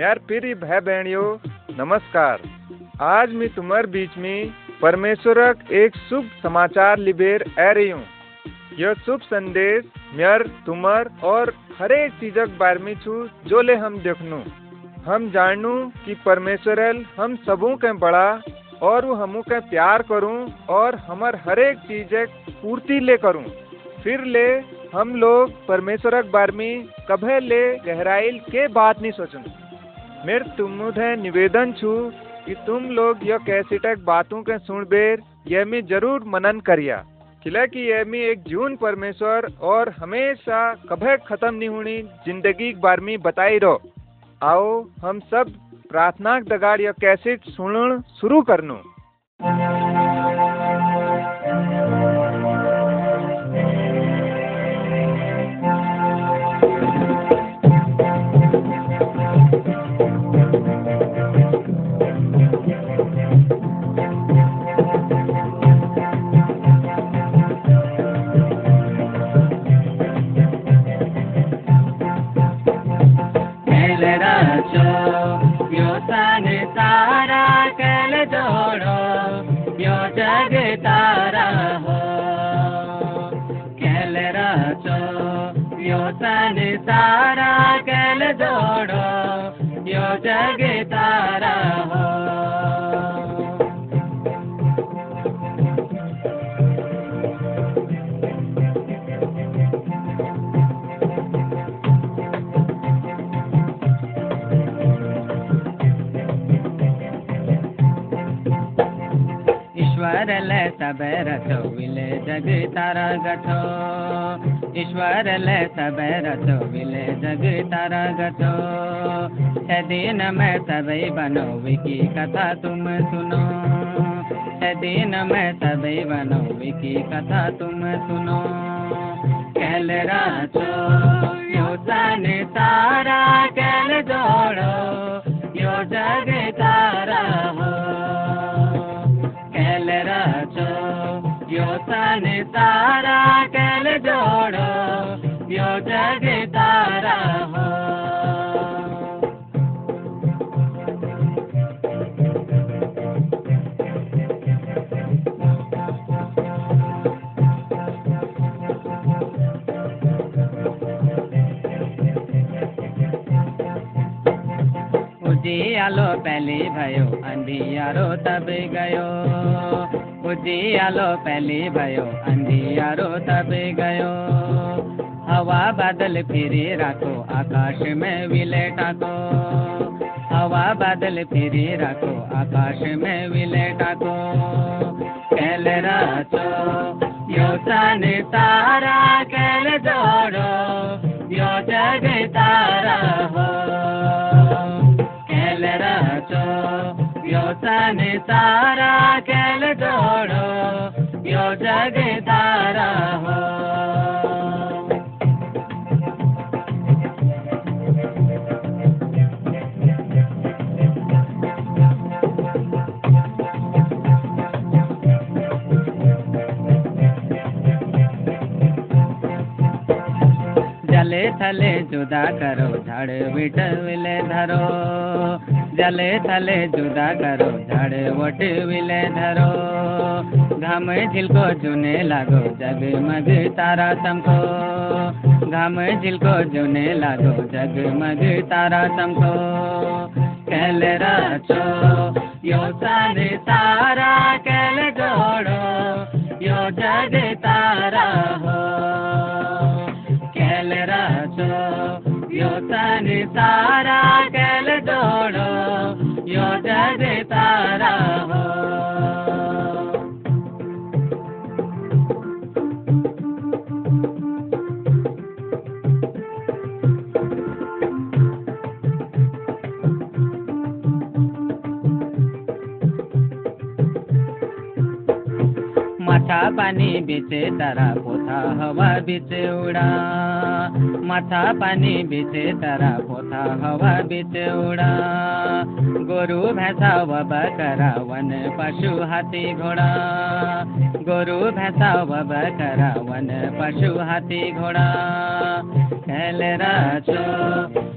म्यार प्रिय भाई बहनियों नमस्कार। आज मैं तुम्हारे बीच में परमेश्वरक एक शुभ समाचार लिबेर आ रही हूँ। यह शुभ संदेश म्यार तुमर और हर एक चीजक बारे में छू, जो ले हम देखनू। हम जानू कि परमेश्वर हम सबों के बड़ा और वो हमू के प्यार करूँ और हमार हर एक चीज़ पूर्ति ले करूँ। फिर ले हम लोग परमेश्वर बारे में कभी ले गहराइल के बात नहीं सोचूं मेरे तुम निवेदन छू कि तुम लोग यह कैसेटक बातों के सुन बेर, यह मैं ज़रूर मनन करिया। किला कि यह मैं एक जून परमेश्वर और हमेशा कभी खत्म नहीं होनी, ज़िंदगी के बारे में बताई रहो। आओ, हम सब प्रार्थना दगाड़ यह कैसेट सुन शुरू करनो। ईश्वर ले सब रचो विले जग तारा गठो। ईश्वर ले सब रतो मिले जग तारा गठो है दिन मैं सबई बनो विकी कथा तुम सुनो। है दिन मैं सबई बनो विकी कथा तुम सुनो। कल रातो यो सन तारा यो जग तारा हो उजियालो पहले भयो अंधियारो तब गयो। उजियालो पहले भयो अंधियारो तब गयो। हवा बादल फिरे राखो, आकाश में विले टाको। हवा बादल फिरे राखो, आकाश में विले टाको। कैल राचो यो सन तारा कैल जोड़ो यो जग तारा हो। कैल राचो यो सन तारा कैल जोड़ो यो जग तारा थले जुदा करो, झाड़ बिट विले धरो। जले थले जुदा करो, झाड़ वट विले धरो। घाम झिलको जुने लागो, जग जगमग तारा चमको। घाम झिलको जुने लागो जगमग तारा चमको। कैल राचो, यो सारे तारा कैल जोड़ो, यो जग तारा हो। यो सन तारा कैल जोड़ो यो जग तारा हो मीठा पानी बीचे तारा पोथा हवा बीचे उड़ा। माथा पानी बीचे तारा पोथा हवा बीचे उड़ा। गोरु भैंसा व बकरा वन पशु हाथी घोड़ा। गोरु भैंसा व बकरा वन पशु हाथी घोड़ा। कैल राचो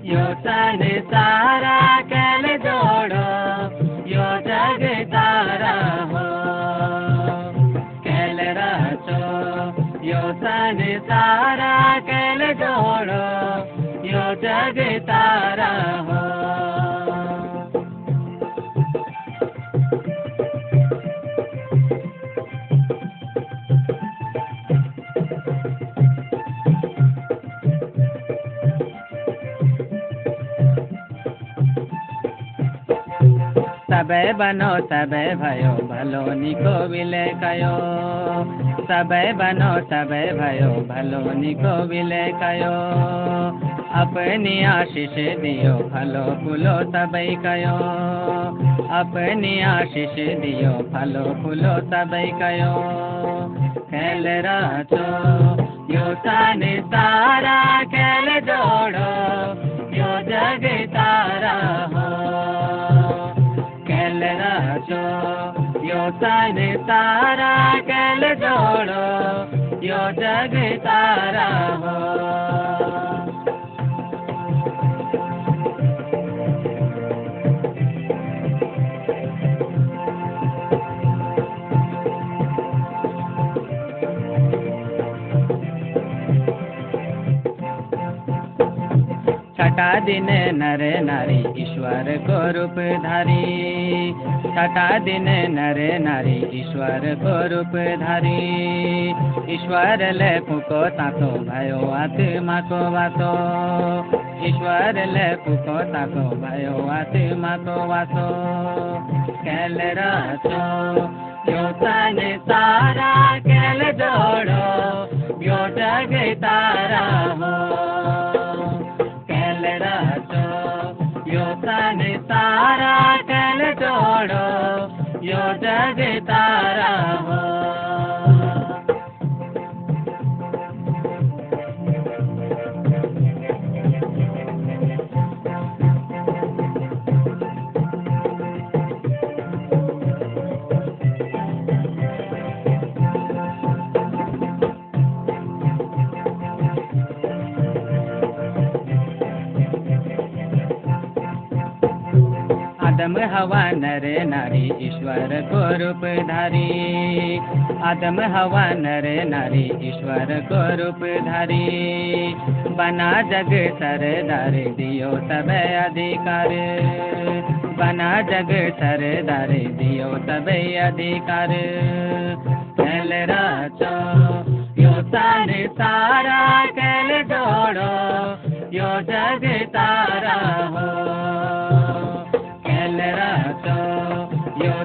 यो सन सारा कैल जोड़ो, यो जग तारा हो। सन सारा कैल तारा हो सबे बनो, सबे भयो, भलो निको विले कयो। सबे बनो, सबे भयो, भलो निको विले कयो। अपनी आशीष दियो, फलो फूलो सबे कयो। अपनी आशीष दियो, फलो फूलो सबे कयो। खेल राचो यो ताने तारा खेल जोड़ो। यो जग तारा हो। राचो यो सन तारा कल जोड़ो। यो जग तारा छठा दिन नर नारी, ईश्वर को रूप धारी। छठा दिन नर नारी, ईश्वर को रूप धारी। ईश्वर ले फूको ताको भयो आत्मा को वातो। ईश्वर ले फूको ताको भयो आत्मा को वातो। कैल राचो यो सन तारा कैल जोड़ो, यो जग तारा हो। तारा कैल जोड़ो यो जग तारा हो आदम हवा नर नारी, ईश्वर को रूप धारी। आदम हवा नर नारी, ईश्वर को रूप धारी। बना जग सरदार, दियो सब अधिकार। बना जग सरदार, दियो सब अधिकार। कैल राचो, यो कैल जोड़ो, यो जग तारा हो। कैल यो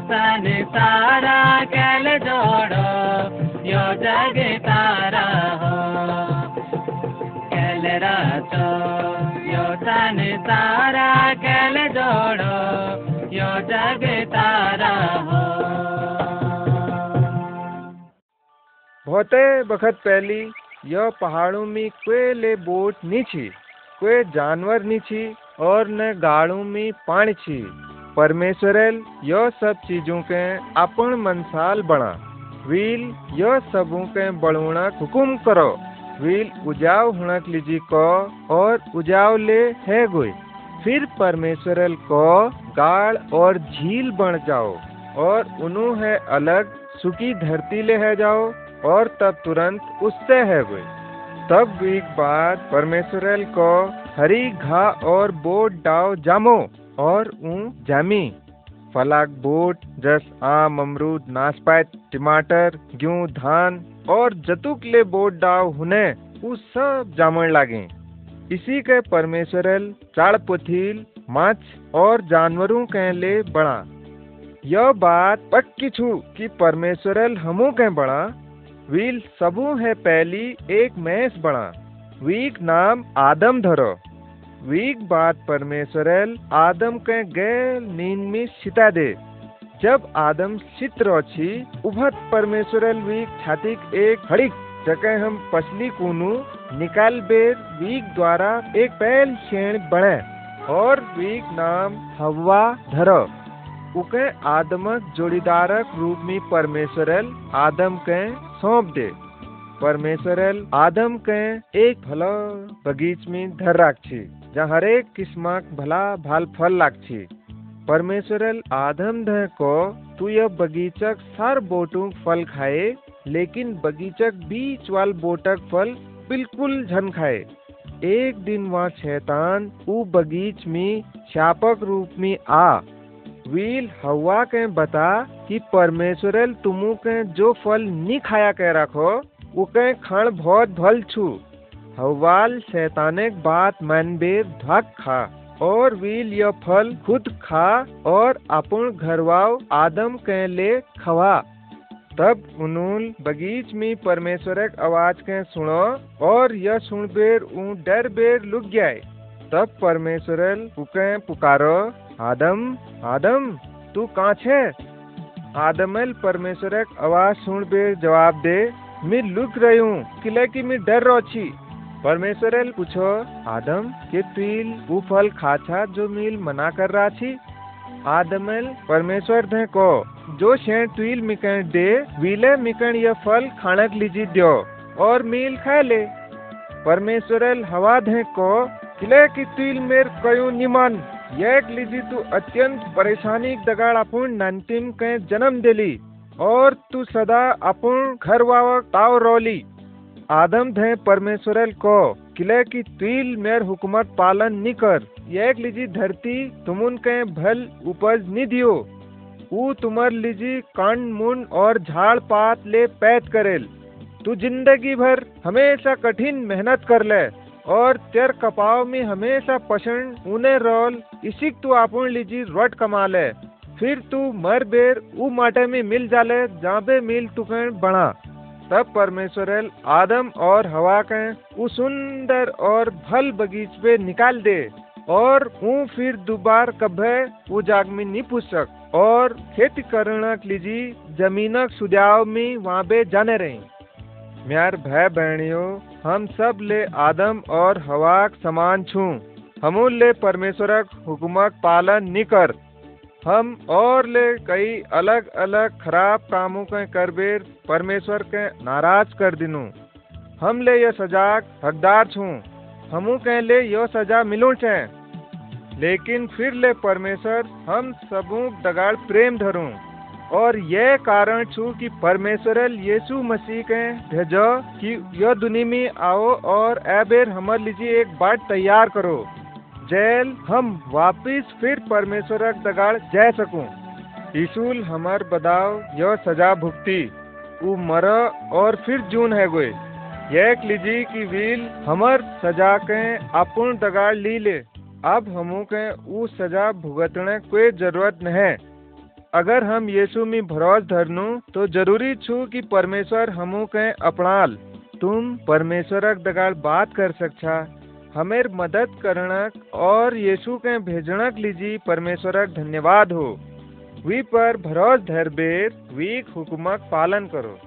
कैल जोड़ो। यो जग तारा हो। कैल यो कैल जोड़ो। यो जग तारा हो। बखत पहली यह पहाड़ों में कोई ले बोट नी छी कोई जानवर नी छी और न गाड़ों में पानी छी परमेश्वरल यह सब चीज़ों के अपन मनसाल बना वील यह सबों के बड़ोना हुकुम करो। वील उजाव हुणक लीजी को और उजाव ले है गोई। फिर परमेश्वरल को गाड़ और झील बन जाओ और उन्हों है अलग, सुखी धरती ले है जाओ और तब तुरंत उससे है गई। तब एक बार परमेश्वरल को हरी घा और बोट डाव जामो। और ऊ जामी, फलाक बोट जस आम, अमरूद, नाशपात, टमाटर, गेहूँ, धान और जतुक ले बोट, डाव, हुने उ सब जामण लागे। इसी के परमेश्वरल चाड़ पुथील माछ और जानवरों के ले बड़ा यह बात पक्की छू कि परमेश्वरल हमू के बड़ा वील सबू है पहली एक मैस बड़ा वीक नाम आदम धरो। वीक बात परमेश्वरल आदम के गैल नींद में सिता दे। जब आदम चित्र अछि, उभत परमेश्वरल वीक छातिक एक हड़िक जगह हम पसली कुनु, निकाल बेर वीक द्वारा एक पहल शेण बने और वीक नाम हवा धर। उके आदमक जोड़ीदारक रूप में परमेश्वरल आदम के सौंप दे। परमेश्वरल आदम के एक भला बगीच में धर राख जहाँ हरेक किस्मक भला भाल फल लाग छी परमेश्वरल आदम ध को तू यह बगीचक सार बोटू फल खाए, लेकिन बगीचक बीच वाल बोटक फल बिल्कुल झन खाए। एक दिन वहाँ शैतान उ बगीच में शापक रूप में आ। वील हवा के बता कि परमेश्वरल तुमु के जो फल नी खाया कह रखो उके खण बहुत भल छु। हवाल शैतानिक बात मन बेर धक खा, और वील यह फल खुद खा, और अपन घरवाओ आदम के ले खवा। तब उन्होंने बगीच में परमेश्वरक आवाज़ के सुनो और यह सुन बेर ऊ डर बेर लुक गए तब परमेश्वरल उके पुकारो, आदम आदम, तू कहाँ छे? आदमल परमेश्वरक आवाज़ सुन बेर जवाब दे मैं लुक रही हूँ, किले की मैं डर रो छी। परमेश्वर पूछो, आदम, के तुल वो फल खाछा जो मील मना कर रहा छी? आदमल परमेश्वर थे को, जो शेण तुल मिकण दे, वीले मिकण यह फल खाणक लीजी दियो, और मील खा ले। परमेश्वरल हवा धे को, किले की तुल मेर कयू निमन एक लीजी तू अत्यंत परेशानी, दगाड़ अपुन नंतिम के जन्म दिली। और तू सदा अपुन घर वाव ताव रोली। आदम थे परमेश्वरल को, किले की तुल मेर हुकूमत पालन नी कर। एक लीजी धरती, तुमुन के भल उपज नी दियो। ऊ तुमर लीजी कांड मुन और झाड़ पात ले पैद करेल। तू ज़िंदगी भर हमेशा कठिन मेहनत कर ले, और तेर कपाव में हमेशा पसंद उन्हें रोल। इसी तू अपन लीजी रट कमा ले। फिर तू मर बेर ऊ माटे में मिल जाले जहाँ बे मिल तुकन बना तब परमेश्वरल आदम और हवा के ऊ सुंदर और भल बगीच पे निकाल दे, और ऊ फिर दोबार कभे ऊ जाग में नहीं पूछ सक और खेती करनक लीजी, जमीनक सुझाव में वहाँ बे जाने रही। म्यार भाई बहनियों हम सब ले आदम और हवाक समान छू। हमूल ले परमेश्वरक हुकुमक पालन नी कर। हम और ले कई अलग अलग खराब कामों के करबेर परमेश्वर के नाराज़ कर दिनू। हम ले यह सजाक हकदार छू। हमू के ले यह सजा मिलू छे। लेकिन फिर ले परमेश्वर हम सबू दगाड़ प्रेम धरू। और यह कारण छू कि परमेश्वर यीशु मसीह के भेजो कि यह दुनिया में आओ और एबेर हमर लीजिए एक बाट तैयार करो। जैल, हम वापिस फिर परमेश्वर दगाड़ जा सकूँ। यीशुल हमार बदाव यह सजा भुगती उ मर और फिर जून है गोए। यह लीजी की वील, हमर सजा के अपूर्ण दगाड़ ली ले। अब हमू के उ सजा भुगतने कोई ज़रूरत नहीं। अगर हम यीशु में भरोस धरनु तो ज़रूरी छू कि परमेश्वर हमू के अपनाल। तुम परमेश्वरक दगाड़ बात कर सकछा। हमेर मदद करणक और यीशु के भेजणक लीजी परमेश्वरक धन्यवाद हो। वी पर भरोस धर बेर वीक हुकुमक पालन करो।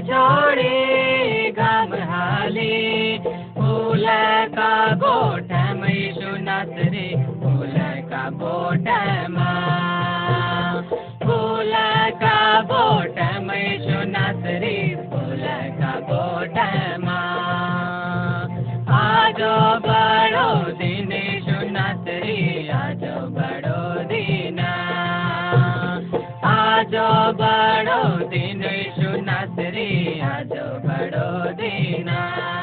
पिछोड़े घाम हाले। फूल का गोठ मई सुनत रे, फूल का माँ। फूल का गोठ मई सुनत रे, फूल का माँ। आजो बड़ो दिन सुनत रे, आजो बड़ो दीना। आजो बड़ो दिन सुनत रे आजो बड़ो दीना।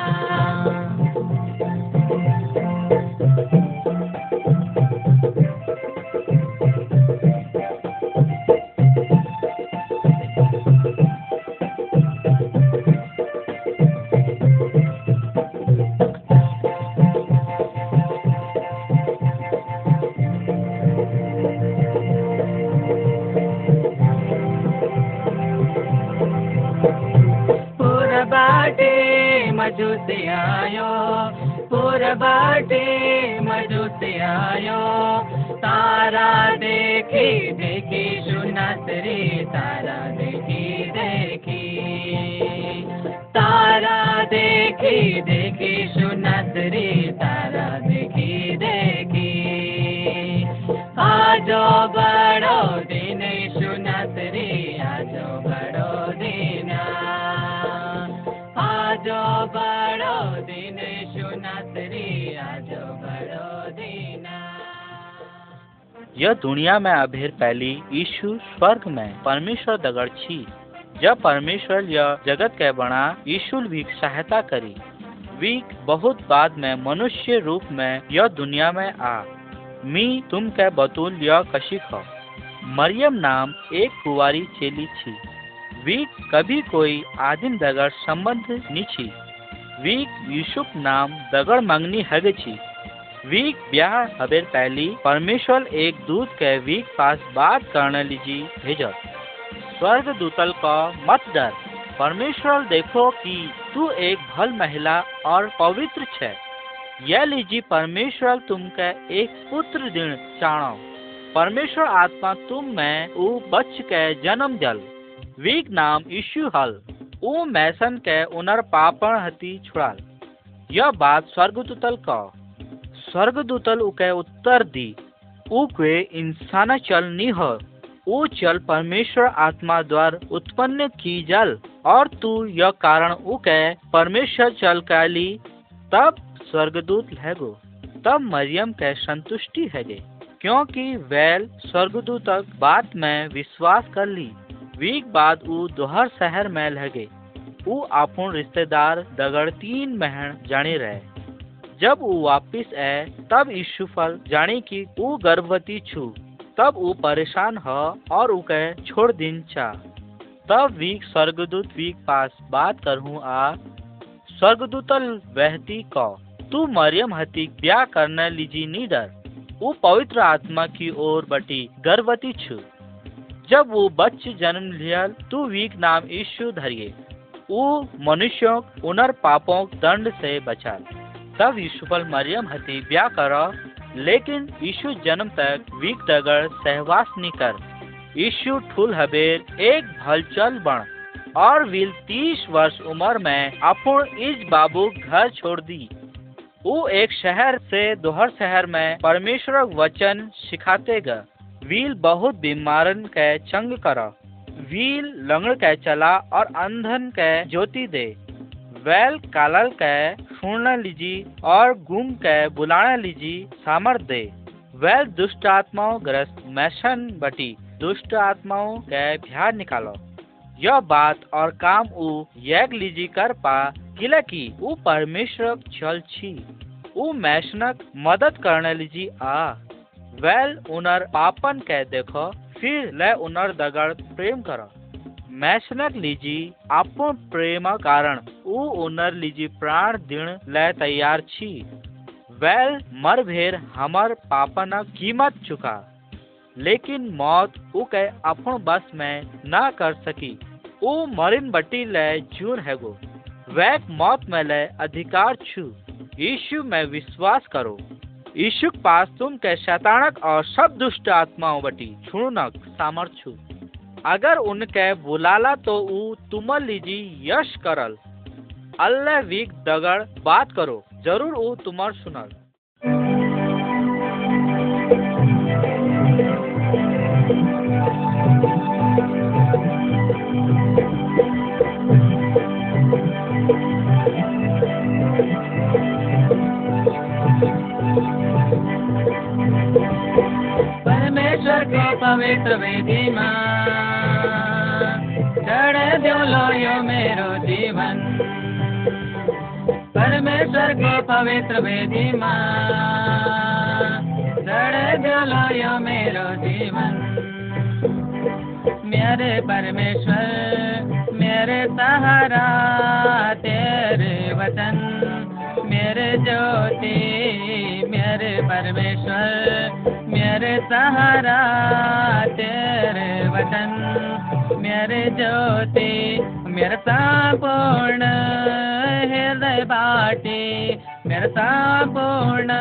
देखी देखी सुनत रे तारा देखी देखी। तारा देखी देखी यह दुनिया में अभेर पहली यीशु स्वर्ग में परमेश्वर दगड़ छी। जब परमेश्वर यह जगत के बना यीशु भी सहायता करी, वीक बहुत बाद में मनुष्य रूप में यह दुनिया में आ। मी तुम के बतूल यह कशिक हो मरियम नाम एक कुंवारी चेली छी। वीक कभी कोई आदिम दगड़ संबंध नी छी। वीक यूसुफ नाम दगड़ मंगनी हग छी। वीक ब्याह हबेर पहली परमेश्वर एक दूत के वीक पास बात करने लीजी, भेजत। स्वर्ग दूतल का मत डर। परमेश्वर देखो कि तू एक भल महिला और पवित्र छे। यह लीजी, परमेश्वर तुमके एक पुत्र दिन चाणो। परमेश्वर आत्मा तुम में ऊ बच्च के जन्म जल। वीक नाम यीशु हल। ऊ मैसन के उनर पापण हती छुड़ाल। यह बात स्वर्गदूतल का स्वर्गदूतल उके उत्तर दी, उके इंसान चल नी हो वो चल परमेश्वर आत्मा द्वार उत्पन्न की जल, और तू यह कारण उके परमेश्वर चल काली तब स्वर्गदूत हैगो तब मरियम के संतुष्टि है हैगे, क्योंकि वैल स्वर्गदूतक बात में विश्वास कर ली। वीक बाद ऊ दोहर शहर में लगे ऊ अपन रिश्तेदार दगड़ तीन महण जाने रहे। जब वो वापिस आए, तब ईशुफल जाने की वो गर्भवती छू। तब वो परेशान ह और उके छोड़ दिन चा। तब वीक स्वर्गदूत वीक पास बात करहूँ आ, स्वर्गदूतल वहती कौ? तू मरियम हती, ब्याह करने लीजी नी डर वो पवित्र आत्मा की ओर बटी गर्भवती छु। जब वो बच्चे जन्म लियल, तू वीक नाम यीशु धरिए। वो मनुष्यों, उनर पापों दंड से बचा। तब यीशुफल मरियम हती ब्याह कर, लेकिन यीशु जन्म तक वीक दगड़ सहवास नहीं कर। यीशु ठुल हबेर एक भलचल बण और विल तीस वर्ष उम्र में अपूर्ण इस बाबू घर छोड़ दी। वो एक शहर से दोहर शहर में परमेश्वर वचन सिखाते ग। वील बहुत बीमारन के चंग कर। वील लंगड़ के चला और अंधन के ज्योति दे। वैल कालल के सुन लीजी और गुम के, बुलाने लीजी सामर्थ दे। वैल दुष्ट आत्माओं ग्रस्त मैशन बटी। दुष्ट आत्माओं के बिहार निकालो। यह बात और काम उ यक लीजी कर पा, किला की उ परमेश्वर चल छी। उ मैशनक मदद करने लीजी आ। वेल उनर पापन के देखो, फिर ले उनर दगड़ प्रेम करो। मैसनक लीजी, आपो प्रेम कारण उ उनर लीजी प्राण दिन ले तैयार छी। वेल मर भेर हमर पापन कीमत चुका। लेकिन मौत उ के अपन बस में ना कर सकी। उ मरिन बटी ले जून है गो वैक मौत में ले अधिकार छु। यीशु में विश्वास करो। यीशु पास तुम के शैतानक और सब दुष्ट आत्माओं बटी छुणनक सामर्थ छु। अगर उनके बुलाला तो वो तुम लीजी यश करल। अल्लाह वीक दगड़ बात करो, ज़रूर वो तुम्हार सुनल। को पवित्र वेदी चढ़ दो लो यो मेरो जीवन। परमेश्वर को पवित्र वेदी चढ़ दो लो यो मेरो जीवन। मेरे परमेश्वर, मेरे सहारा, तेरे वचन। मेरे ज्योति, मेरे परमेश्वर मेरे सहारा, तेरे वचन। मेरे ज्योति, मेरे संपूर्ण हृदय बाटी। मेरे संपूर्ण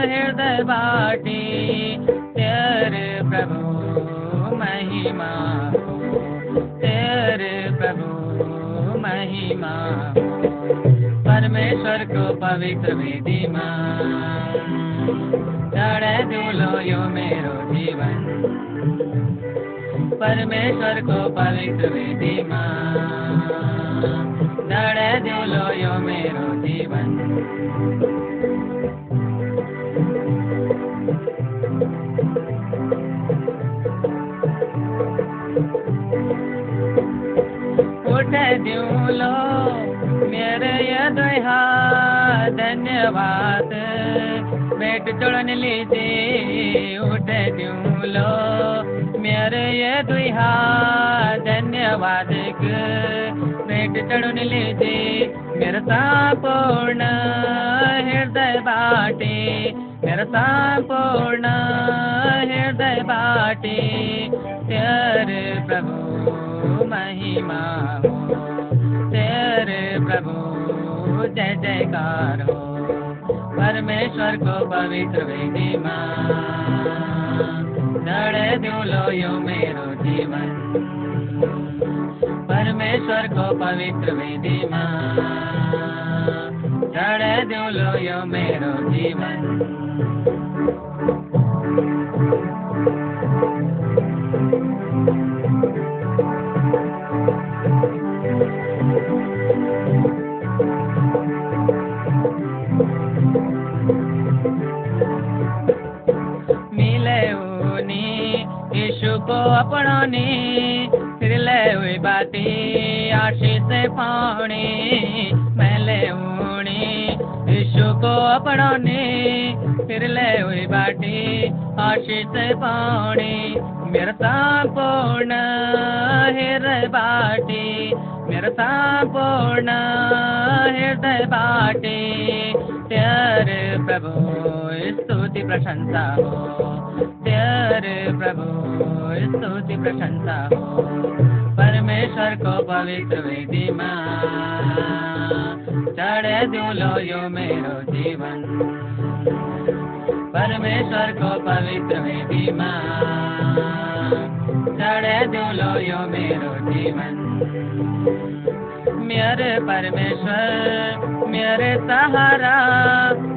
हृदय बाटी। तेरे प्रभु महिमा, तेरे प्रभु महिमा। परमेश्वर को पवित्र विधि वेदी चढ़े दूलो यो मेरो जीवन परमेश्वर को पवित्र वेदी चढ़े दूलो यो मेरो जीवन उठ मेरे यदहा धन्यवाद। बेट जोड़न लीजिए उठ दूलो मेरे यदहा धन्यवाद बेट चढ़न लीजिए मेरे संपूर्ण हृदय बाटे। मेरे संपूर्ण हृदय बाटे। तेरे प्रभु महिमा हो, तेरे प्रभु जय जयकार। हो परमेश्वर को पवित्र वेदी नड़े दूलो यो मेरो जीवन परमेश्वर को पवित्र वेदी नड़े दूलो यो मेरो जीवन पाने मैले ऊनी यीशु को अपनाने, फिर ले हुई बाटी, आशीष पाने मेरा संपूर्ण हृदय बाटी, मेरा संपूर्ण हृदय बाटी। तेरे प्रभु, स्तुति प्रशंसा हो। तेरे प्रभु, स्तुति प्रशंसा हो। परमेश्वर को पवित्र वेदी चढ़े दूलो यो मेरो जीवन। परमेश्वर को पवित्र वेदी चढ़े दूलो यो मेरो जीवन। मेरे परमेश्वर, मेरे सहारा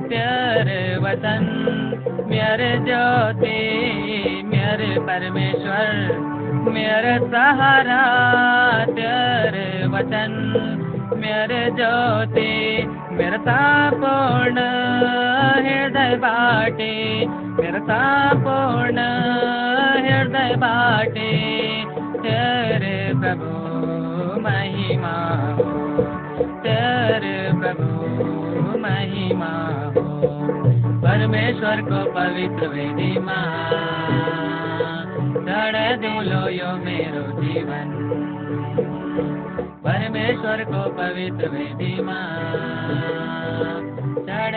तेरे वतन, मेरे ज्योति, मेरे परमेश्वर। मेरे सहारा, तेरे वचन। मेरे ज्योति, मेरे संपूर्ण हृदय बाटे। मेरे संपूर्ण हृदय बाटे। तेरे प्रभु महिमा हो। तेरे प्रभु महिमा हो। परमेश्वर को पवित्र वेदी चढ़ दूलो यो मेरो जीवन परमेश्वर को पवित्र वेदी चढ़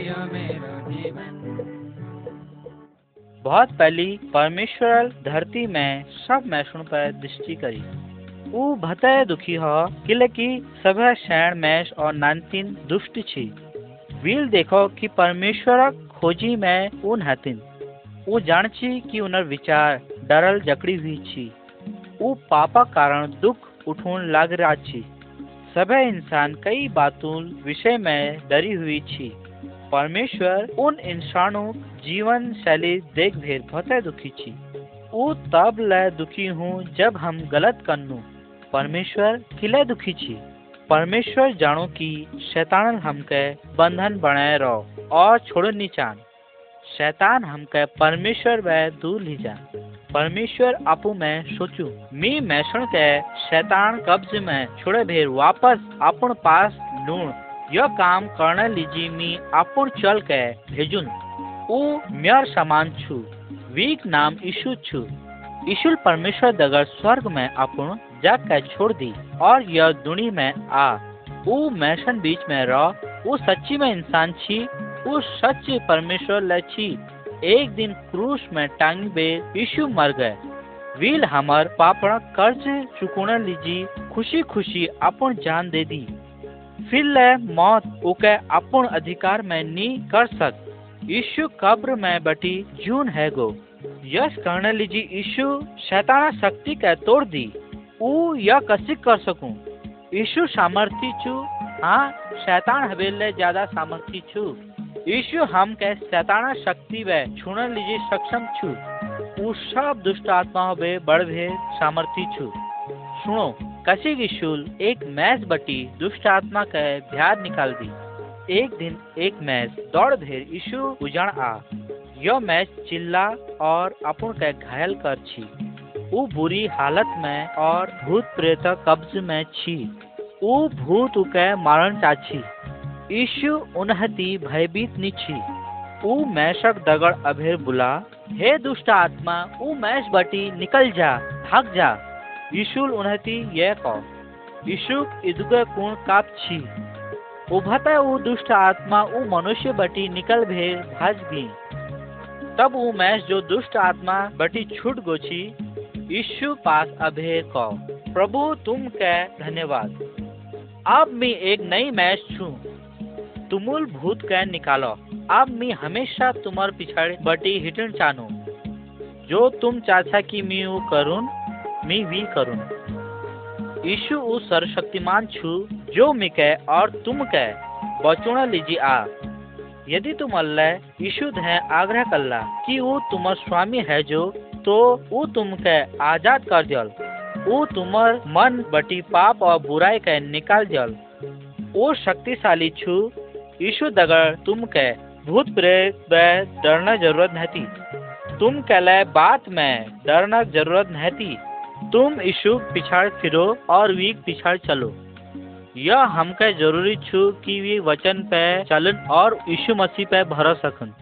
यो मेरो जीवन बहुत पहली परमेश्वर धरती में सब मैसुण पर दृष्टि करी। वो भतय दुखी हो, किले की सभा शैण मैश और नानतीन दुष्ट छी। वील देखो कि परमेश्वर खोजी में उन हतिन वो जान छी कि उनर विचार डरल जकड़ी हुई छी वो पापा कारण दुख उठून लग रहा छी सभे इंसान कई बातों विषय में डरी हुई छी परमेश्वर उन इंसानों जीवन शैली देख भेद बहुत दुखी छी वो तब ल दुखी हूँ जब हम गलत कन्नू। परमेश्वर किले दुखी छी परमेश्वर जानो कि शैतान हमके बंधन बनाए रहो और छोड़नी चान। शैतान हमके परमेश्वर व दूर ली जा। परमेश्वर आपू में सोचू। मी मैसण के शैतान कब्ज में छोड़े भेर वापस अपन पास लूण। यह काम करने लीजिए मी अपन चल के भेजुन। ऊ म्यर समान छु, वीक नाम ईशु छु। ईशुल परमेश्वर दगर स्वर्ग में अपन जग के छोड़ दी और यह दुनी में आ। ऊ मैशन बीच में रह। वो सच्ची में इंसान छी वो सच परमेश्वर ले छी। एक दिन क्रूस में टांग बे यीशु मर गए। वील हमर पापड़ कर्ज चुकुने लीजी खुशी खुशी अपन जान दे दी। फिर ले मौत उके अपन अधिकार में नी कर सक। यीशु कब्र में बटी जून है गो। यश करने लीजी यीशु, शैताना शक्ति के तोड़ दी। ऊ यह कसी कर सकूँ? यीशु सामर्थी छु? हाँ शैतान हवेले ज़्यादा सामर्थी छु। यीशु हम के शैताना शक्ति व छूने लीजिए सक्षम छु। सब दुष्ट आत्मा हवे बड़ भे सामर्थी छु। सुनो कसी की शूल एक मैस बटी दुष्ट आत्मा के भ्यार निकाल दी एक दिन एक मैच दौड़ भेर यीशु उजण आ। यह मैच चिल्ला और अपन के घायल कर छी। ऊ बुरी हालत में और भूत प्रेत कब्ज में छी। ऊ भूत उके मारन चाची यीशु उन्हती भयभीत निछी ऊ मैशक दगड़ अभेर बुला, हे दुष्ट आत्मा, ऊ मैश बटी निकल जा, भाग जा। यीशु उन्हती ये कहो यीशु इदुगे कुण काप छी। उभता वो दुष्ट आत्मा वो मनुष्य बटी निकल भे भाज गई तब वो मैस जो दुष्ट आत्मा बटी छूट गोची यीशु पास अभे कौ, प्रभु, तुम के धन्यवाद। अब मैं एक नई मैच छू। तुमुल भूत के निकालो। अब मैं हमेशा तुम्हार पिछाड़ी बटी हिटन चानू। जो तुम चाचा की मैं वो करूँ मैं भी करूँ यीशु उस सर्वशक्तिमान छु, जो मिके और तुम के। बचुण लीजी आ। यदि तुम अल्लाह यीशु है आग्रह कल्ला कि वो तुम स्वामी है जो तो वो तुम के आज़ाद कर जल वो तुमर मन बटी पाप और बुराई के निकाल जल वो शक्तिशाली छु यीशु दगर तुम के, भूत प्रेत डरना ज़रूरत नहीं तुम कहले बात में डरना ज़रूरत नहीं तुम यीशु पिछाड़ फिरो और वीक पिछाड़ चलो। यह हमके ज़रूरी छु कि वे वचन पे चलन और यीशु मसीह पे भरोसा सकन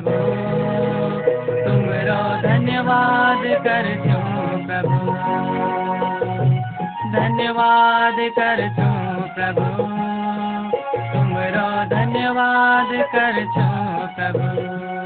प्रभु। तुमरो धन्यवाद कर प्रभु। धन्यवाद कर प्रभु। तुमरो धन्यवाद कर प्रभु।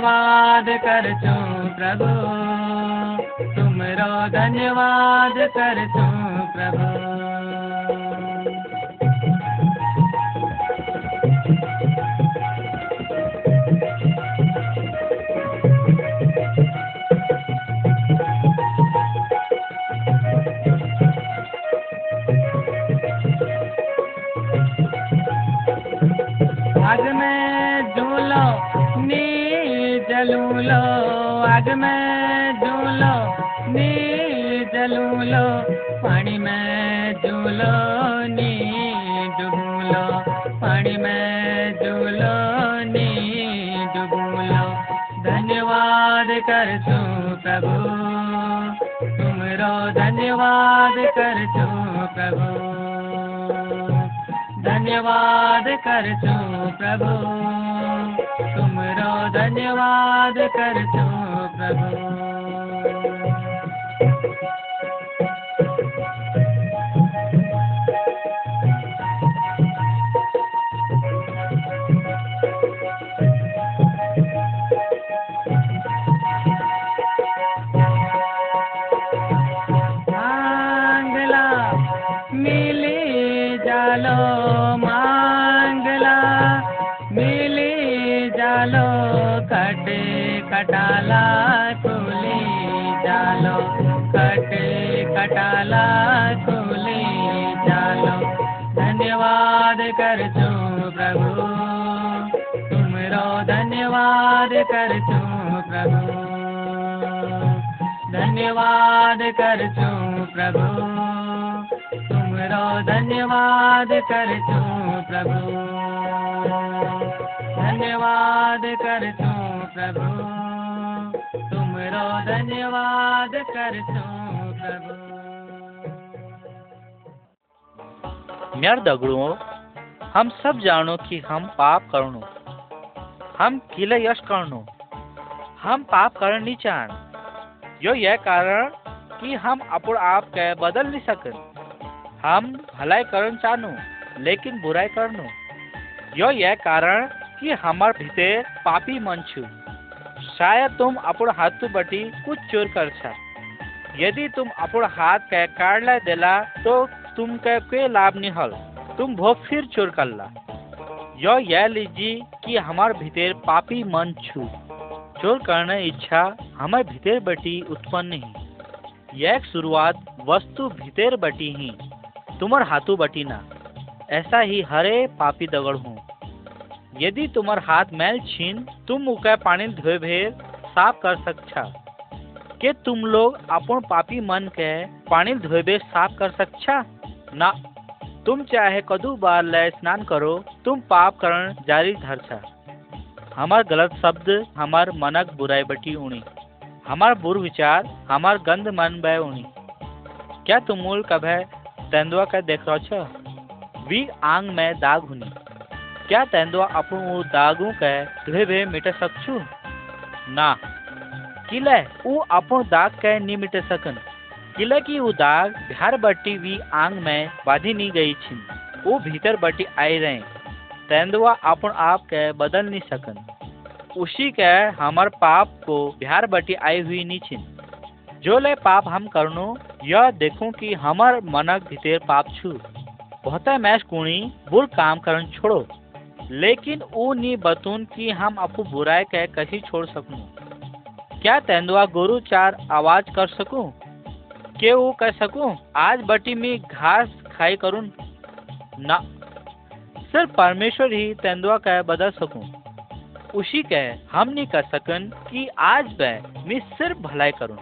धन्यवाद कर छो प्रभु। तुमरो धन्यवाद कर छो प्रभु कर तू प्रभु। तुमरो धन्यवाद कर तू प्रभु। धन्यवाद कर तू प्रभु। तुमरो धन्यवाद कर तू प्रभु। कटे कटाला खुली जालो। धन्यवाद कर छो प्रभु तुमरो धन्यवाद कर छो प्रभु। धन्यवाद कर छो प्रभु तुमरो धन्यवाद कर छो प्रभु। धन्यवाद कर छो प्रभु। तुमरो धन्यवाद कर प्रभु। म्यार दगड़ुओं, हम सब जानो कि हम पाप करनो हम किले यश करनो हम पाप करन नहीं चाहन। यो यह कारण कि हम अपन आप के बदल नहीं सकन। हम भलाई करन चाहनो, लेकिन बुराई करनो यो यह कारण कि हमार भीतर पापी मन छु। शायद तुम अपन हाथ बटी कुछ चोर कर छा। यदि तुम अपन हाथ के काटला देला तो तुम के कोई लाभ नहीं हल। तुम वो फिर चोर करला। यो यह लीजिए कि हमार भीतर पापी मन छू। चोर करने इच्छा हमारे भीतर बटी उत्पन्न नहीं। यह शुरुआत वस्तु भीतर बटी ही। तुम्हार हाथों बटी ना। ऐसा ही हरे पापी दगड़ हूँ। यदि तुम्हार हाथ मैल छीन, तुम उका पानी धोए भेर साफ़ कर सकछा। के तुम लोग अपन पापी मन के पानी धोए भेर साफ़ कर सकछा? ना। तुम चाहे कदू बार लय स्नान करो, तुम पाप करण जारी धरछा। हमार गलत शब्द, हमार मनक बुराई बटी उणी। हमार बुर विचार, हमार गंद मन बय उणी। क्या तुम मूल कभे तेंदुआ का देख रहो छ? वी आंग में दाग हुनी। क्या तेंदुआ अपन उ दागू के धोए भे मिटे सकछु ना। किले उ अपन दाग के नी मिटे सकन। किले की उ दाग बिहार बट्टी वी आंग में बाधी नहीं गई छिन। वो भीतर बटी आई रहे। तेंदुआ अपन आप के बदल नहीं सकन। उसी के हमार पाप को बिहार बटी आई हुई नहीं छिन। जो ले पाप हम करनो, यह देखूँ कि हमार मनक भीतर पाप छु। बहुत मैश कुणी बुर काम करन छोड़ो। लेकिन ऊ नी बतून कि हम अपू बुराई कह कसी छोड़ सकूँ। क्या तेंदुआ गोरु चार आवाज़ कर सकूँ? के वो कह सकूँ, आज बटी में घास खाई करूँ? ना। सिर्फ़ परमेश्वर ही तेंदुआ कह बदल सकूँ। उसी के हम नहीं कर सकन कि आज वह मैं सिर्फ़ भलाई करूँ।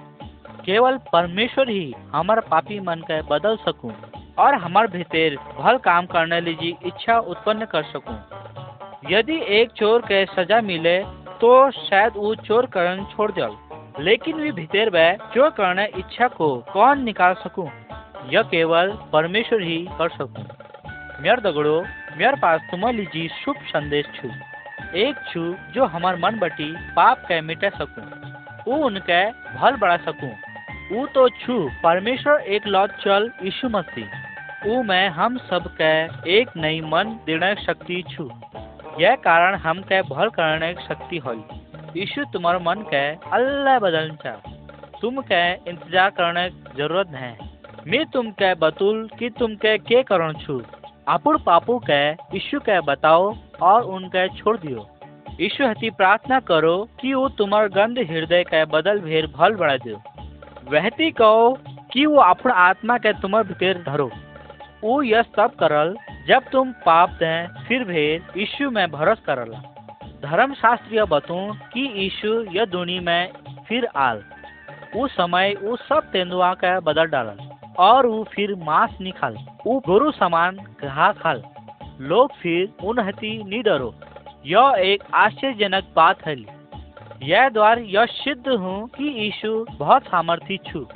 केवल परमेश्वर ही हमारा पापी मन के बदल सकूँ। और हमार भीतर भल काम करने लीजिए इच्छा उत्पन्न कर सकूँ। यदि एक चोर के सजा मिले तो शायद वो चोर करन छोड़ जाओ लेकिन वे भीतर वह चोर करने इच्छा को कौन निकाल सकूँ? यह केवल परमेश्वर ही कर सकूँ। मेर दगड़ो मेर पास तुम्हारे लिए शुभ संदेश छू। एक छू जो हमार मन बटी पाप के मिटे सकूँ। वो उनके भल बढ़ा सकूँ। वो तो छू परमेश्वर एक लौट चल यीशु मसीह। वो मैं हम सब के एक नई मन देने शक्ति छु। यह कारण हम के भल करने शक्ति होई। यीशु तुम्हारे मन के अल्लाह बदलना चाह। तुम के इंतज़ार करने ज़रूरत है मैं तुम के बतूल कि तुम के के करण छु। अपुर पापू के यीशु के बताओ और उनके छोड़ दियो। यीशु हती प्रार्थना करो कि वो तुम्हार गंद हृदय के बदल भेर भल बढ़ा दो वहती कहो कि वो अपना आत्मा के तुम्हार भीतर धरो। वो यह सब करल, जब तुम पाप दें, फिर भेद यीशु में भरोस करला। धर्म शास्त्रीय बतूं कि यीशु यह दुनिया में फिर आल। उस समय वो सब तेंदुआ का बदल डालल, और वो फिर मांस निकाल वो गुरु समान घा खाल। लोग फिर उनहती नहीं डरो। यह एक आश्चर्यजनक बात है। यह द्वार यह सिद्ध हूँ कि यीशु बहुत सामर्थी छू।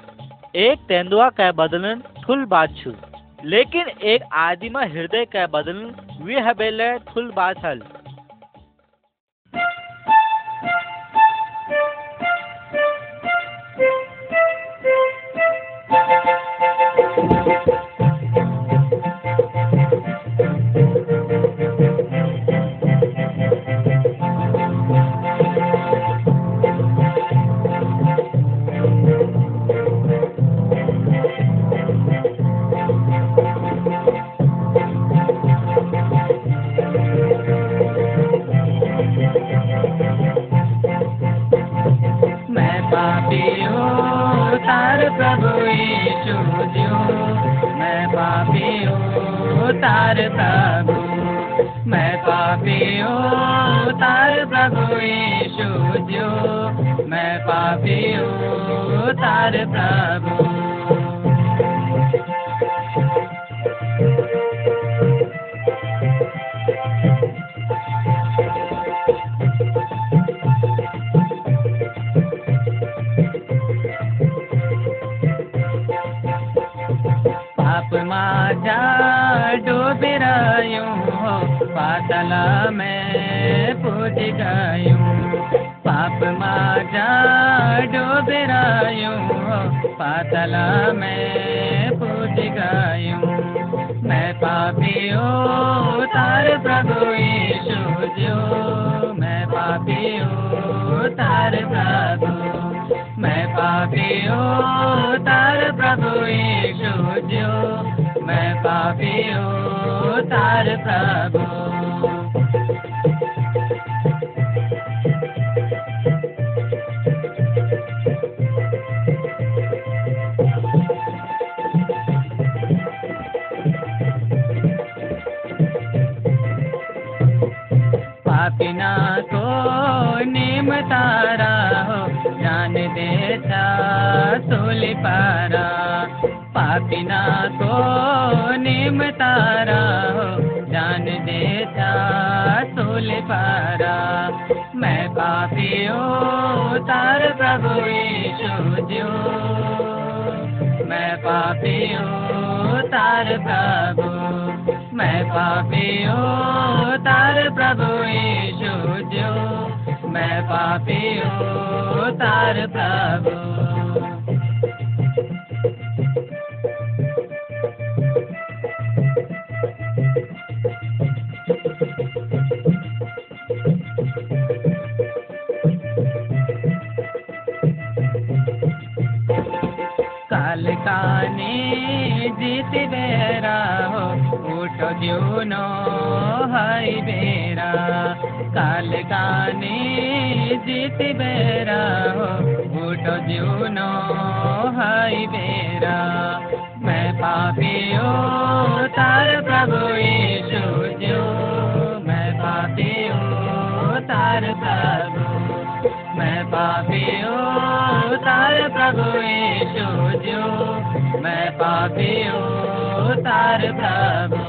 एक तेंदुआ का बदलन थुल बात छु। लेकिन एक आदिमा हृदय का बदल वे हबेले थुल बात पापी हूँ तार प्रभु यीशु जो। मैं पापी हूँ तार प्रभु। पापी हूँ, तार प्रभु। मैं पापी हूँ, तार प्रभु यीशु जो। मैं पापी हूँ, तार प्रभु। जीत बेरा हो, उठो दिउनो हाई बेरा। काल काने जीत बेरा हो, उठो दिउनो हाई बेरा। मैं पापी हो, तार प्रभु यीशु जो। मैं हो, तार प्रभु मैं पापी हूँ तार प्रभु यीशु जो। मैं पापी हूँ तार प्रभु।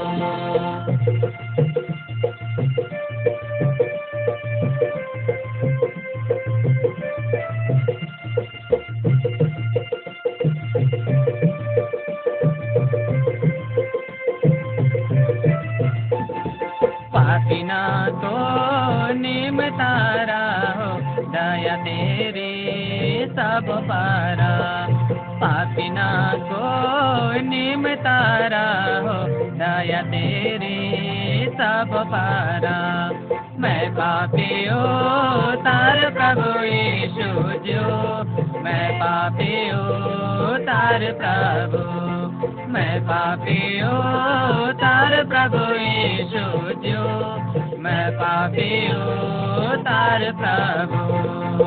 पापी नीम तारा हो सब पारा। पापिना को नीम तारा हो, दया तेरे सब पारा। मैं पापी हो, तार प्रभु यीशु जो। मैं पापी हो, तार प्रभु। मैं पापी हो, तार प्रभु यीशु जो। मैं पापी हो, तार प्रभु।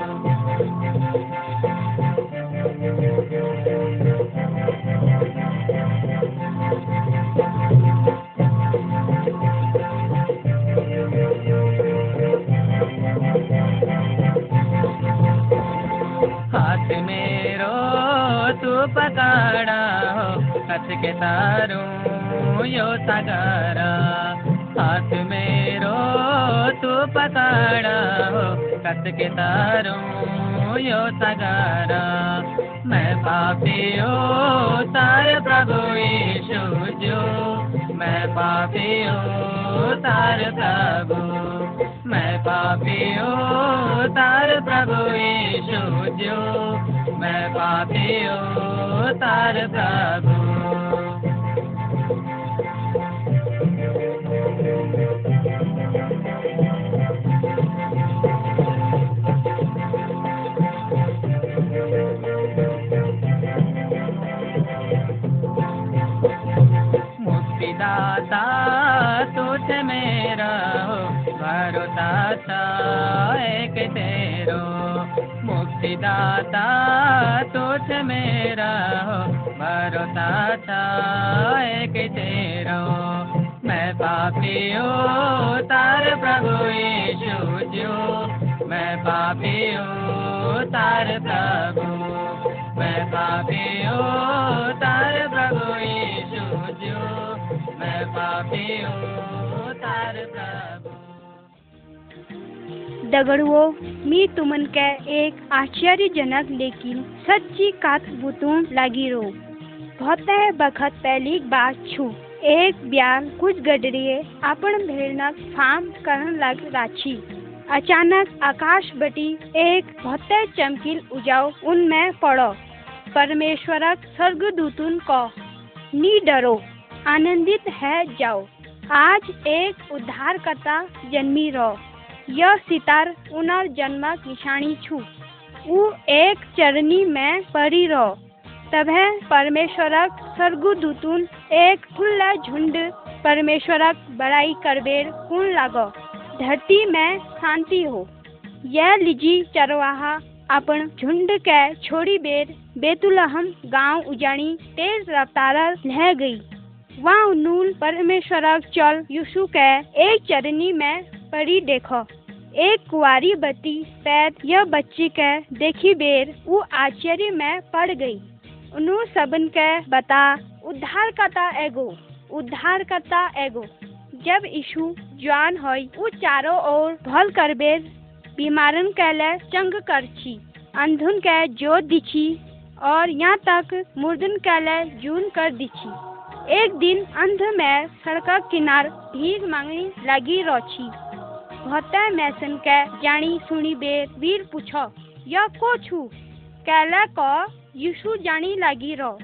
के तारू यो सगारा, हाथ मेरो तू पकड़ा हो। कस के तारू यो सगारा, मैं पापी हो तार प्रभु यीशु जो। मैं पापी हो तार प्रभु, मैं पापी हो तार प्रभु यीशु जो। मैं पापी हो तार प्रभु। मुक्तिदाता तुझ मेरा हो, भरोसा था एक तेरा मैं पापी हो, तार प्रभु यीशु जो मैं पापी हो, तार प्रभु। मैं पापी हो दगड़ुओ मी तुमन के एक आश्चर्यजनक लेकिन सच्ची कात बुतून लगी रो। बहुत बखत पहली बात छू। एक ब्याल कुछ गडरिए अपन भेड़नक फार्म करन लग राछी। अचानक आकाश बटी एक बहुत चमकील उजाव उनमें पड़ो। परमेश्वरक स्वर्गदूतुन को नी डरो, आनंदित है जाओ। आज एक उद्धारकर्ता जन्मी रो यह सितार उनर जन्मक निशानी छु। उ एक चरनी में पड़ी रो तभे परमेश्वरक स्वर्गदूतुन एक खुला झुंड परमेश्वरक बड़ाई करबेर कुन लागो। धरती में शांति हो। यह लिजी चरवाहा अपन झुंड के छोड़ी बेर बेतुलहम गाँव उजानी तेज रफ्तार लह गई। वहाँ नूल परमेश्वरक चल यीशु के एक चरनी में पड़ी देखो। एक कुआरी बत्ती पैद यह बच्ची के देखी बेर वो आश्चर्य में पड़ गई। उन्हों सबन के बता, उद्धार करता एगो, उद्धार करता एगो। जब यीशु जवान होई वो चारों ओर भल कर बेर, बीमारन के ले, चंग कर छी अंधुन के जोत दिछी, और यहाँ तक मुर्दन के ले, जून कर दिछी। एक दिन अंध में सड़क किनार भीख मांगनी लगी रोची बहुत मैसन के? जानी सुनी बेर वीर पूछो। यह को छू? कैला को, यीशु जानी लगी रो।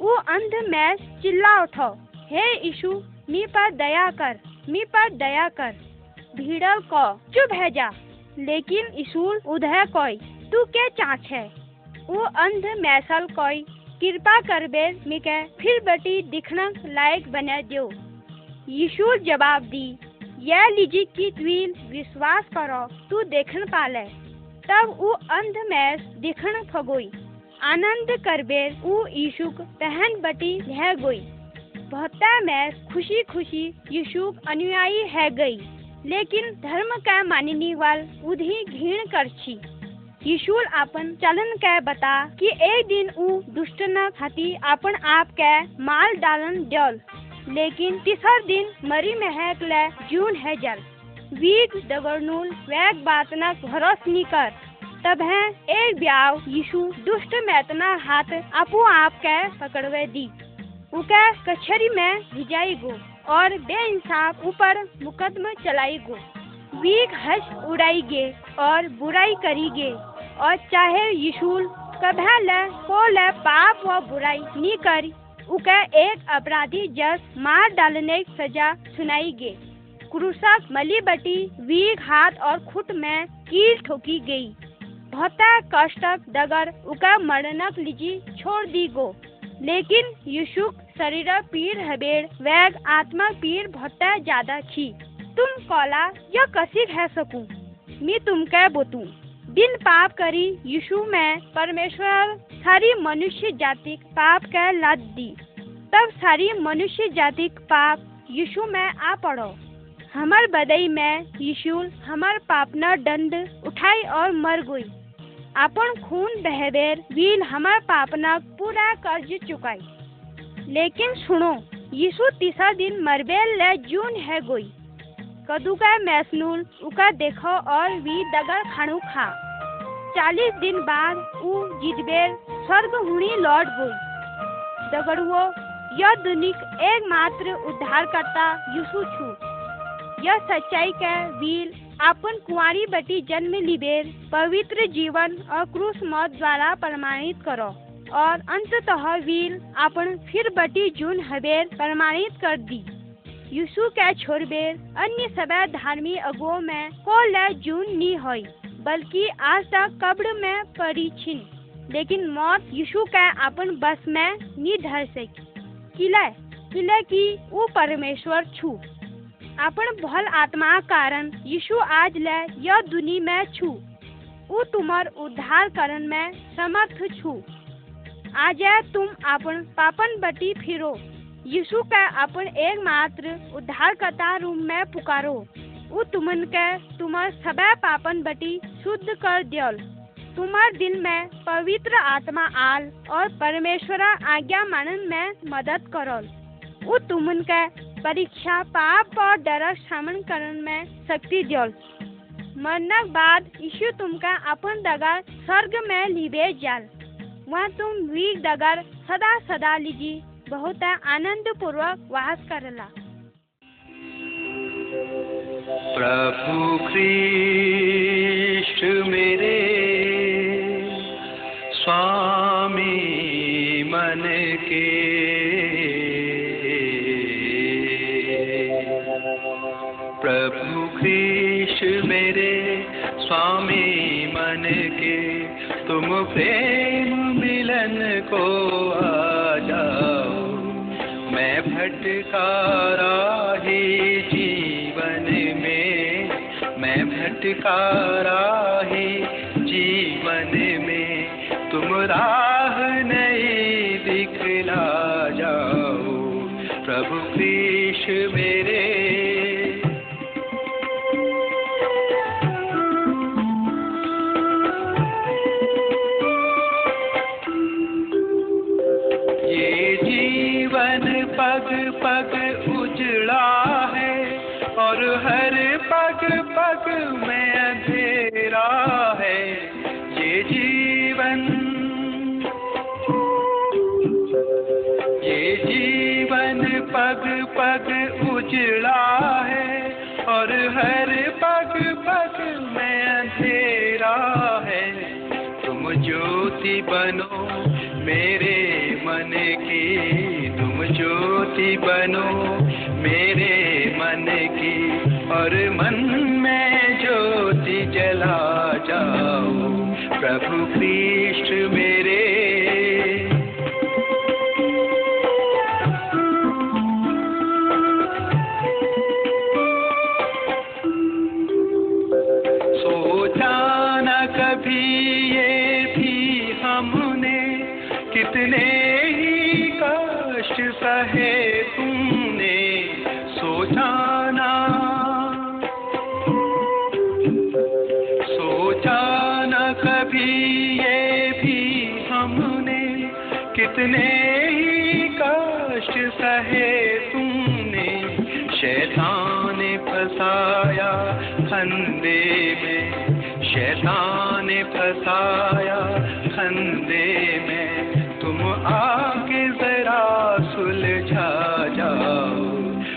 वो अंध में चिल्ला उठो। हे यीशु, मी पर दया कर, मी पर दया कर। भीड़ को, चुप है जा। लेकिन यीशु उधय कोई, तू के चाच है? वो अंध मैसल कोई, कृपा कर बेर मिके, फिर बेटी दिखना लायक बना दो यीशु जवाब दी यह लीजी की ट्वील विश्वास करो, तू देखन पाले तब वो अंध मैस दिखन फगोई। आनंद करबेर ऊ यीशुक पहन बटी रह गई। बहुत मैस खुशी खुशी यीशुक अनुयायी है गई। लेकिन धर्म का मानने वाल उधी घृण कर छी यीशु अपन चलन के बता कि एक दिन ऊ दुष्ट न खाती अपन आप के माल डालन डल। लेकिन तीसर दिन मरी महक ले जून है जल। वीग दगरनूल वैग बात न भरोस नी कर। तब है एक ब्याव यीशु दुष्ट मैतना हाथ अपो आप के पकड़वे दी। उके कचहरी में भिजाई गो और बेइंसाफ ऊपर मुकदमा चलाई गो। वीक हंस उड़ाईगे और बुराई करी गे और चाहे यीशुल कभे ले, को ले पाप व बुराई नी कर। उके एक अपराधी जस मार डालने की सजा सुनाईगे क्रूसक मली बटी वीक हाथ और खुट में कील ठोकी गई। बहुत कष्टक डगर उका मरणक लीजी छोड़ दी गो। लेकिन यीशु शरीर पीर हबेड़ वैग आत्मा पीर बहुत ज़्यादा थी तुम कौला या कसी है सकूँ? मैं तुमके बोतू। बिन पाप करी यीशु में परमेश्वर सारी मनुष्य जाति पाप के लाद दी। तब सारी मनुष्य जाति पाप यीशु में आ पड़ो। हमार बदई में यीशु हमार पाप न दंड उठाई और मर गई। अपन खून बहबेर वील हमार पापना पूरा कर्ज चुकाई। लेकिन सुनो, यीशु तीसरा दिन मरबेल ले जून है गोई। कदू का मैसनूल उका देखो और वी दगर खाणु खा। चालीस दिन बाद उ जिजबेर स्वर्ग हुणी लौट गई दगड़ुओ, यह दुनिक एकमात्र उद्धार करता यीशु छु। यह सच्चाई के वील अपन कुंवारी बटी जन्म लिबेर पवित्र जीवन और क्रूस मौत द्वारा प्रमाणित करो। और अंततः वील अपन फिर बटी जून हबेर प्रमाणित कर दी। यीशु के छोड़बेर अन्य सबै धार्मिक अगुओं में को ले जून नी होई, बल्कि आज तक कब्र में पड़ी छिन। लेकिन मौत यीशु के अपन बस में नी धर सकी। किले किले की वो परमेश्वर छू। अपन भल आत्मा कारण यीशु आज ले यह दुनी में छू। वो तुम्हार उद्धार करण में समर्थ छू। आज तुम अपन पापन बटी फिरो। यीशु का अपन एकमात्र उद्धारकर्ता रूम में पुकारो। वो तुमन के तुम्हार सबे पापन बटी शुद्ध कर दियल। तुम्हार दिल में पवित्र आत्मा आल और परमेश्वरा आज्ञा मानन में मदद करल। वो तुमन के परीक्षा, पाप और डर सामन करन में शक्ति दियल। मरने बाद यीशु तुमका अपन दगार स्वर्ग में लिबे जाल। वहाँ तुम वीर दगार सदा सदा लीजी, बहुत आनंद पूर्वक वास करला। प्रभु ख्रीष्ट मेरे स्वामी मन के। प्रभु ख्रीष्ट मेरे स्वामी मन के, तुम प्रेम मिलन को आ जाओ। मैं भटका राही जीवन में, मैं भटका राही जीवन में तुम मेरे मन की तुम ज्योति बनो। मेरे मन की और मन में ज्योति जला जाओ। प्रभु कृष्ण मेरे कितने ही कष्ट सहे तुमने, शैतान फसाया फंदे में, शैतान फसाया फंदे में। तुम आके जरा सुलझा जाओ,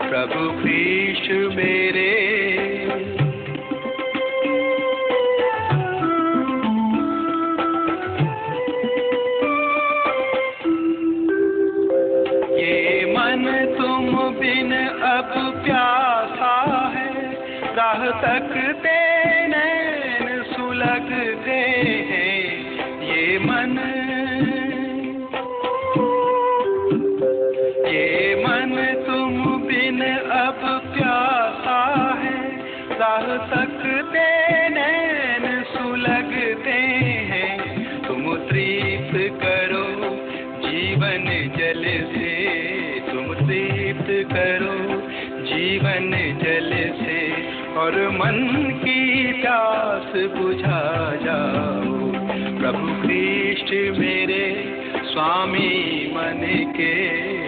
प्रभु कृष्ण मेरे स्वामी मन के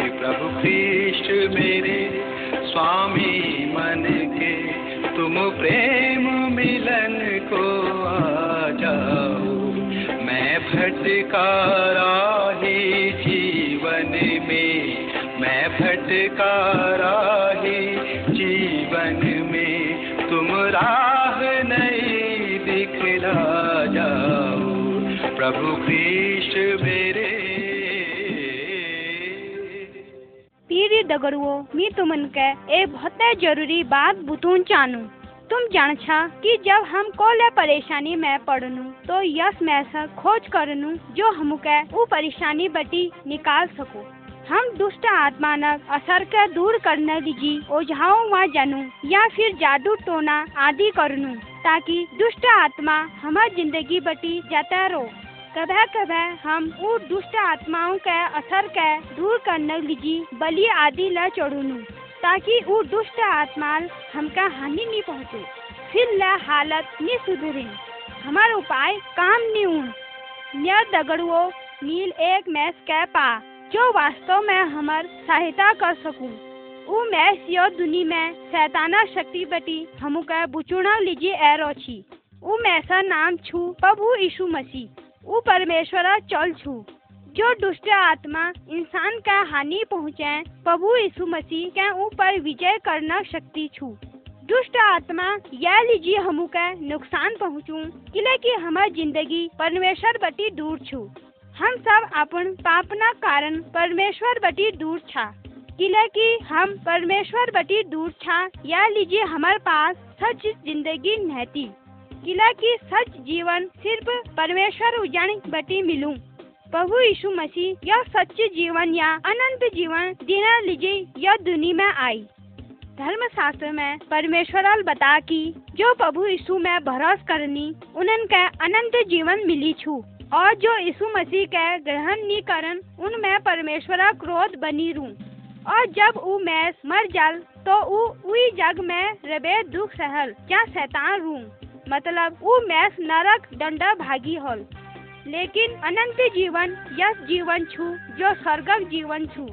प्रभु कृष्ण मेरे। स्वामी मन के तुम प्रेम मिलन को आ जाओ। मैं भटका राही जीवन में, मैं भटका जीवन में। तुम राह नहीं दिखला जाओ। प्रभु कृष्ण दगड़ुओ मी तुमन के ए बहुत ज़रूरी बात बुतून चानू। तुम जान छा कि जब हम कोले परेशानी में पड़नू तो यस में से खोज करनू, जो हमके वो परेशानी बटी निकाल सको। हम दुष्ट आत्मा न असर के दूर करने लीजी ओझाओं वहाँ जानू, या फिर जादू टोना आदि करनू, ताकि दुष्ट आत्मा हमार ज़िंदगी बटी जाता रहो कभी कभी हम वो दुष्ट आत्माओं के असर के दूर करने लीजी बलि आदि ला चढ़ूनू, ताकि वो दुष्ट आत्मा हमका हानि नहीं पहुँचे। फिर ला हालत नहीं सुधरे। हमार उपाय काम नहीं उन दगड़ुओ, नील एक मैस के पा, जो वास्तव में हमार सहायता कर सकूँ। ऊ मैस यो दुनी में शैताना शक्ति बटी हमू के बुचुना लीजिए एरो छी। ऊ मैसा नाम छू प्रभु यीशु मसीह। ऊ परमेश्वरा, चल छू। जो दुष्ट आत्मा इंसान का हानि पहुँचे, प्रभु यीशु मसीह के ऊपर विजय करना शक्ति छू। दुष्ट आत्मा यह लीजिए हमू के नुकसान पहुँचू, किले की हमार ज़िंदगी परमेश्वर बटी दूर छू। हम सब अपन पापना कारण परमेश्वर बटी दूर छा। किले की हम परमेश्वर बटी दूर छा, या लीजिए हमारे पास सच ज़िंदगी नहती किला की सच जीवन सिर्फ़ परमेश्वर उजान बटी मिलूं। प्रभु यीशु मसीह, यह सच जीवन या अनंत जीवन देना लीजिए, यह दुनिया में आई। धर्म शास्त्र में परमेश्वर बता की जो प्रभु यीशु में भरोस करनी उनन के अनंत जीवन मिली छू। और जो यीशु मसीह के ग्रहण नहीं करन, उनमें परमेश्वर क्रोध बनी रू। और जब ऊ मैस मर जाल तो ऊ उई जग में रबे दुख सहल क्या शैतान रू। मतलब ऊ मैस नरक दंड भागी होल। लेकिन अनंत जीवन यह जीवन छू, जो स्वर्गक जीवन छू।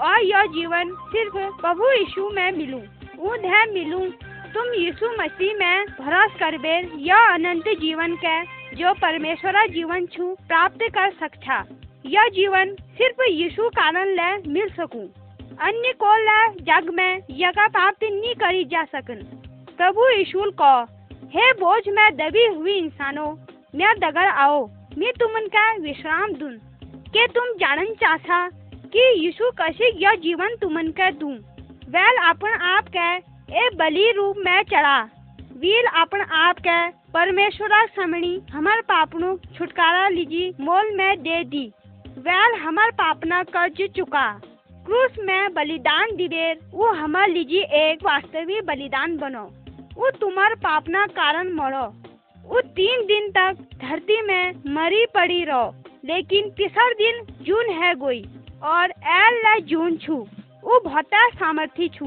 और यह जीवन सिर्फ़ प्रभु यीशु में मिलूं। ऊ ध्यान मिलूं, तुम यीशु मसीह में भरोस करबे यह अनंत जीवन के, जो परमेश्वर जीवन छू, प्राप्त कर सकता यह जीवन सिर्फ़ यीशु कारण ले मिल सकूँ। अन्य को ले जग में यका प्राप्त नहीं करी जा सकन। प्रभु यीशु को हे बोझ, में दबी हुई इंसानों, मैं दगर आओ, मैं तुमन का विश्राम दूँ। के तुम जानन चाहता कि यीशु कशी यह जीवन तुमन के दूँ? वैल अपन आप के, ए बलि रूप में चढ़ा। वीर अपन आप के, परमेश्वरा समणी हमार पापनु छुटकारा लीजी, मोल में दे दी। वैल हमार पापना कर्ज चुका। क्रूस में बलिदान दिवेर, वो हमार लीजी एक वास्तविक बलिदान बनो। वो तुम्हार पापना कारण मरो। वो तीन दिन तक धरती में मरी पड़ी रहो, लेकिन तीसर दिन जून है गोई और एल ला जून छू। वो बहुत सामर्थ्य छू।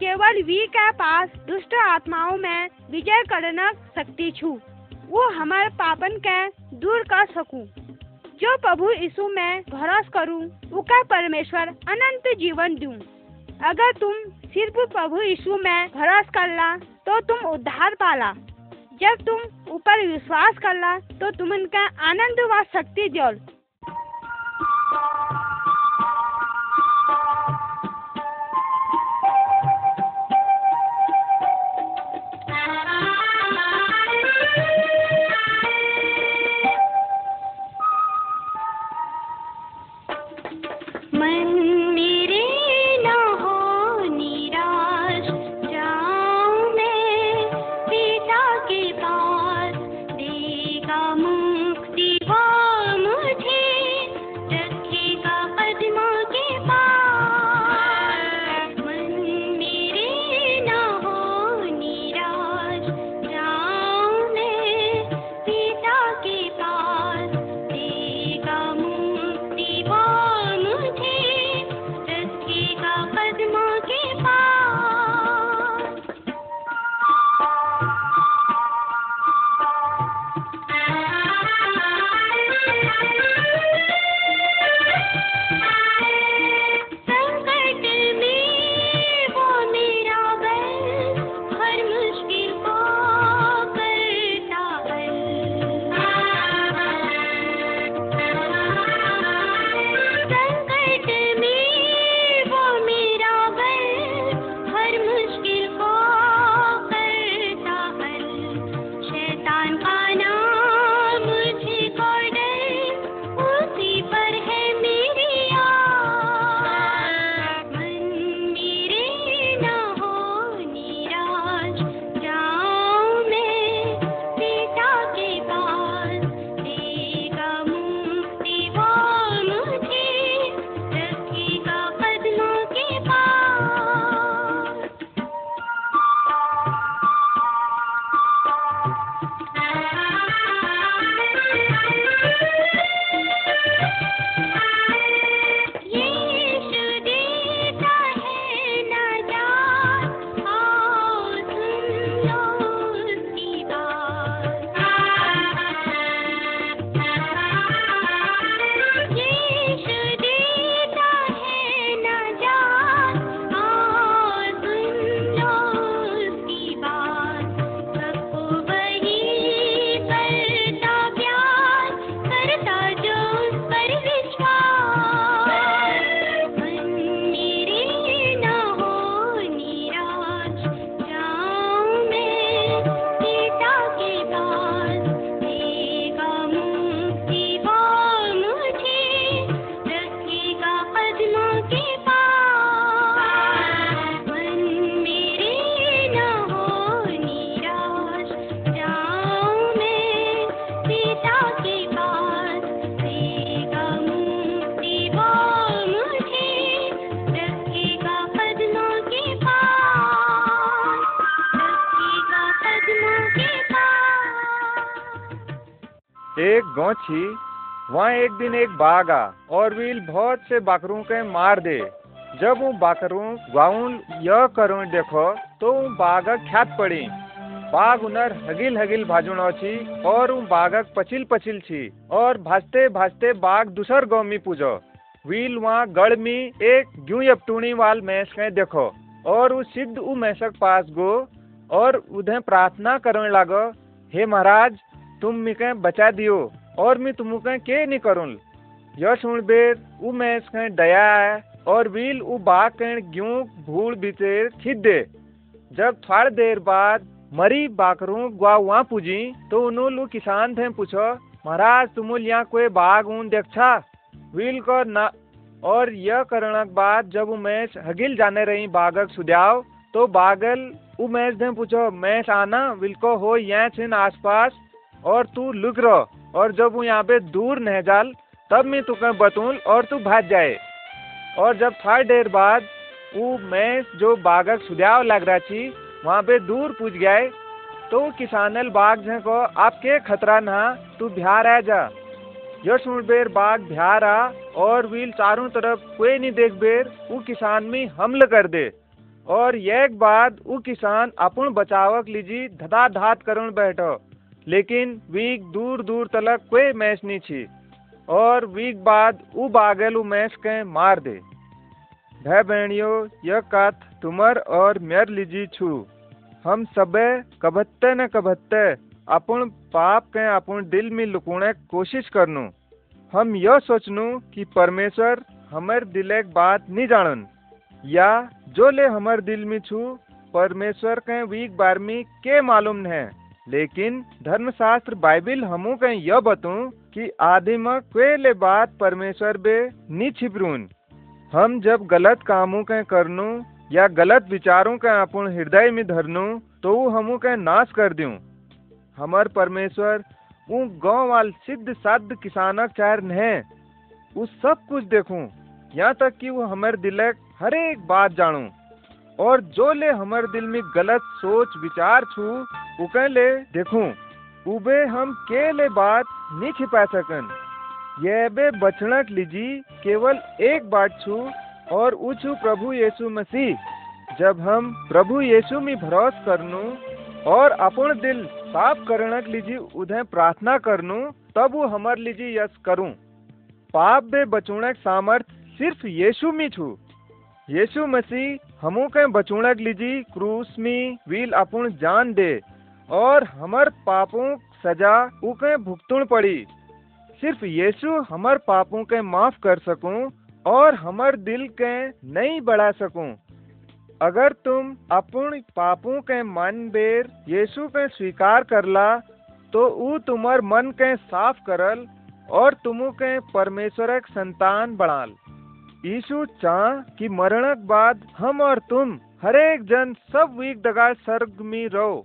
केवल वी के पास दुष्ट आत्माओं में विजय करना शक्ति छू। वो हमारे पापन के दूर कर सकूँ। जो प्रभु यीशु में भरोस करूँ, उका परमेश्वर अनंत जीवन दूँ। अगर तुम सिर्फ़ प्रभु यीशु में भरोस करला तो तुम उद्धार पाला। जब तुम ऊपर विश्वास करला तो तुम इनका आनंद व शक्ति जोल। दिन एक बाघ आ और वील बहुत से बाकरों के मार दे। जब वो बाकरों गाउन यह करो देखो तो वो बाघक ख्यात पड़ी। बाघ उनर हगिल हगिल भाजुनो छी और वो बाघक पचिल पचिल छी और भाजते भाजते बाघ दूसर गाँव में पूजो। व्हील वहाँ गढ़ में एक ग्यू यपटूणी वाल मैस के देखो और वो सिद्ध उ मैसक पास गो और उधे प्रार्थना करने लागो, हे महाराज, तुम मिके बचा दियो। और मैं तुमके के नहीं करूँ यह सुन बेर उ मैस के दया है, और व्हील उ बाघ के ग्यू भूल भीतर खिद दे जब थोड़ी देर बाद मरी बाकरू गुआ वहाँ पूजी तो उन्होंने किसान थे पूछो, महाराज, तुम यहाँ कोई बाघ ऊन देखा व्हील को ना, और यह करने के बाद जब मैच हगिल जाने रही बागक सुध्याव तो बागल उ मैच थे पूछो, मैच आना? विल को हो यहाँ छिन आसपास, और तू लुक रहो और जब वो यहाँ पे दूर नह जाल, तब मैं तुके बतूल और तू भाग जाए। और जब थोड़ी देर बाद वो मैच जो बागक सुध्याव लग रहा थी वहाँ पे दूर पूछ गए तो किसानल बाग झे को आपके खतरा ना, तू बिहार आ जा। यह सुन बेर बाघ बिहार आ और व्हील चारों तरफ़ कोई नहीं देख बेर, वो किसान में हमल कर दे। और एक बाद वो किसान अपन बचावक लीजी धदा धात करण बैठो। लेकिन वीक दूर दूर तलक कोई मैच नहीं छी और वीक बाद वो बागल वो मैच के मार दे। भाई बहनियों, यह कथ तुमर और मेर लीजी छू। हम सबे कबत्ते न कबत्ते अपन पाप के अपन दिल में लुकुने कोशिश करनू। हम यह सोचनू कि परमेश्वर हमार दिले बात नहीं जानन। या जो ले हमार दिल में छू, परमेश्वर के वीक बार में के मालूम है लेकिन धर्मशास्त्र बाइबिल हमू के यह बतू कि आदिम ले बात परमेश्वर बे नी छिपरून हम जब गलत कामों के करनू या गलत विचारों के अपन हृदय में धरनू तो वो हमू के नाश कर दूँ हमार परमेश्वर ऊ गाँव वाल सिद्ध साध किसानक चार है उ सब कुछ देखूँ, यहाँ तक कि वो हमारे दिलक हर एक बात जानूं। और जो ले हमारे दिल में गलत सोच, विचार छू उके ले, देखूँ, उबे हम के ले बात नहीं छिपा सकन। ये बे बचनक लीजी, केवल एक बात छू, और उछू प्रभु यीशु मसीह। जब हम प्रभु यीशु में भरोस करनू, और अपन दिल साफ़ करने के लीजिए उधे प्रार्थना करनू, तब वो हमार लीजिए यस करूँ। पाप बे बचुणे सामर्थ सिर्फ़ यीशु में छू। यीशु मसीह, हमू के बचुणे लीजी, क्रूस में, वील अपन जान दे, और हमार पापों सजा उके भुगतुण पड़ी। सिर्फ़ यीशु हमार पापों के माफ़ कर सकूँ, और हमार दिल के नहीं बढ़ा सकूँ। अगर तुम अपन पापों के मन बेर यीशु के स्वीकार करला तो ऊ तुम्हार मन के साफ़ करल, और तुमु के परमेश्वर संतान बनाल यीशु चाह कि मरणक बाद हम और तुम हरेक जन सब वीक दगाल स्वर्ग में रहो।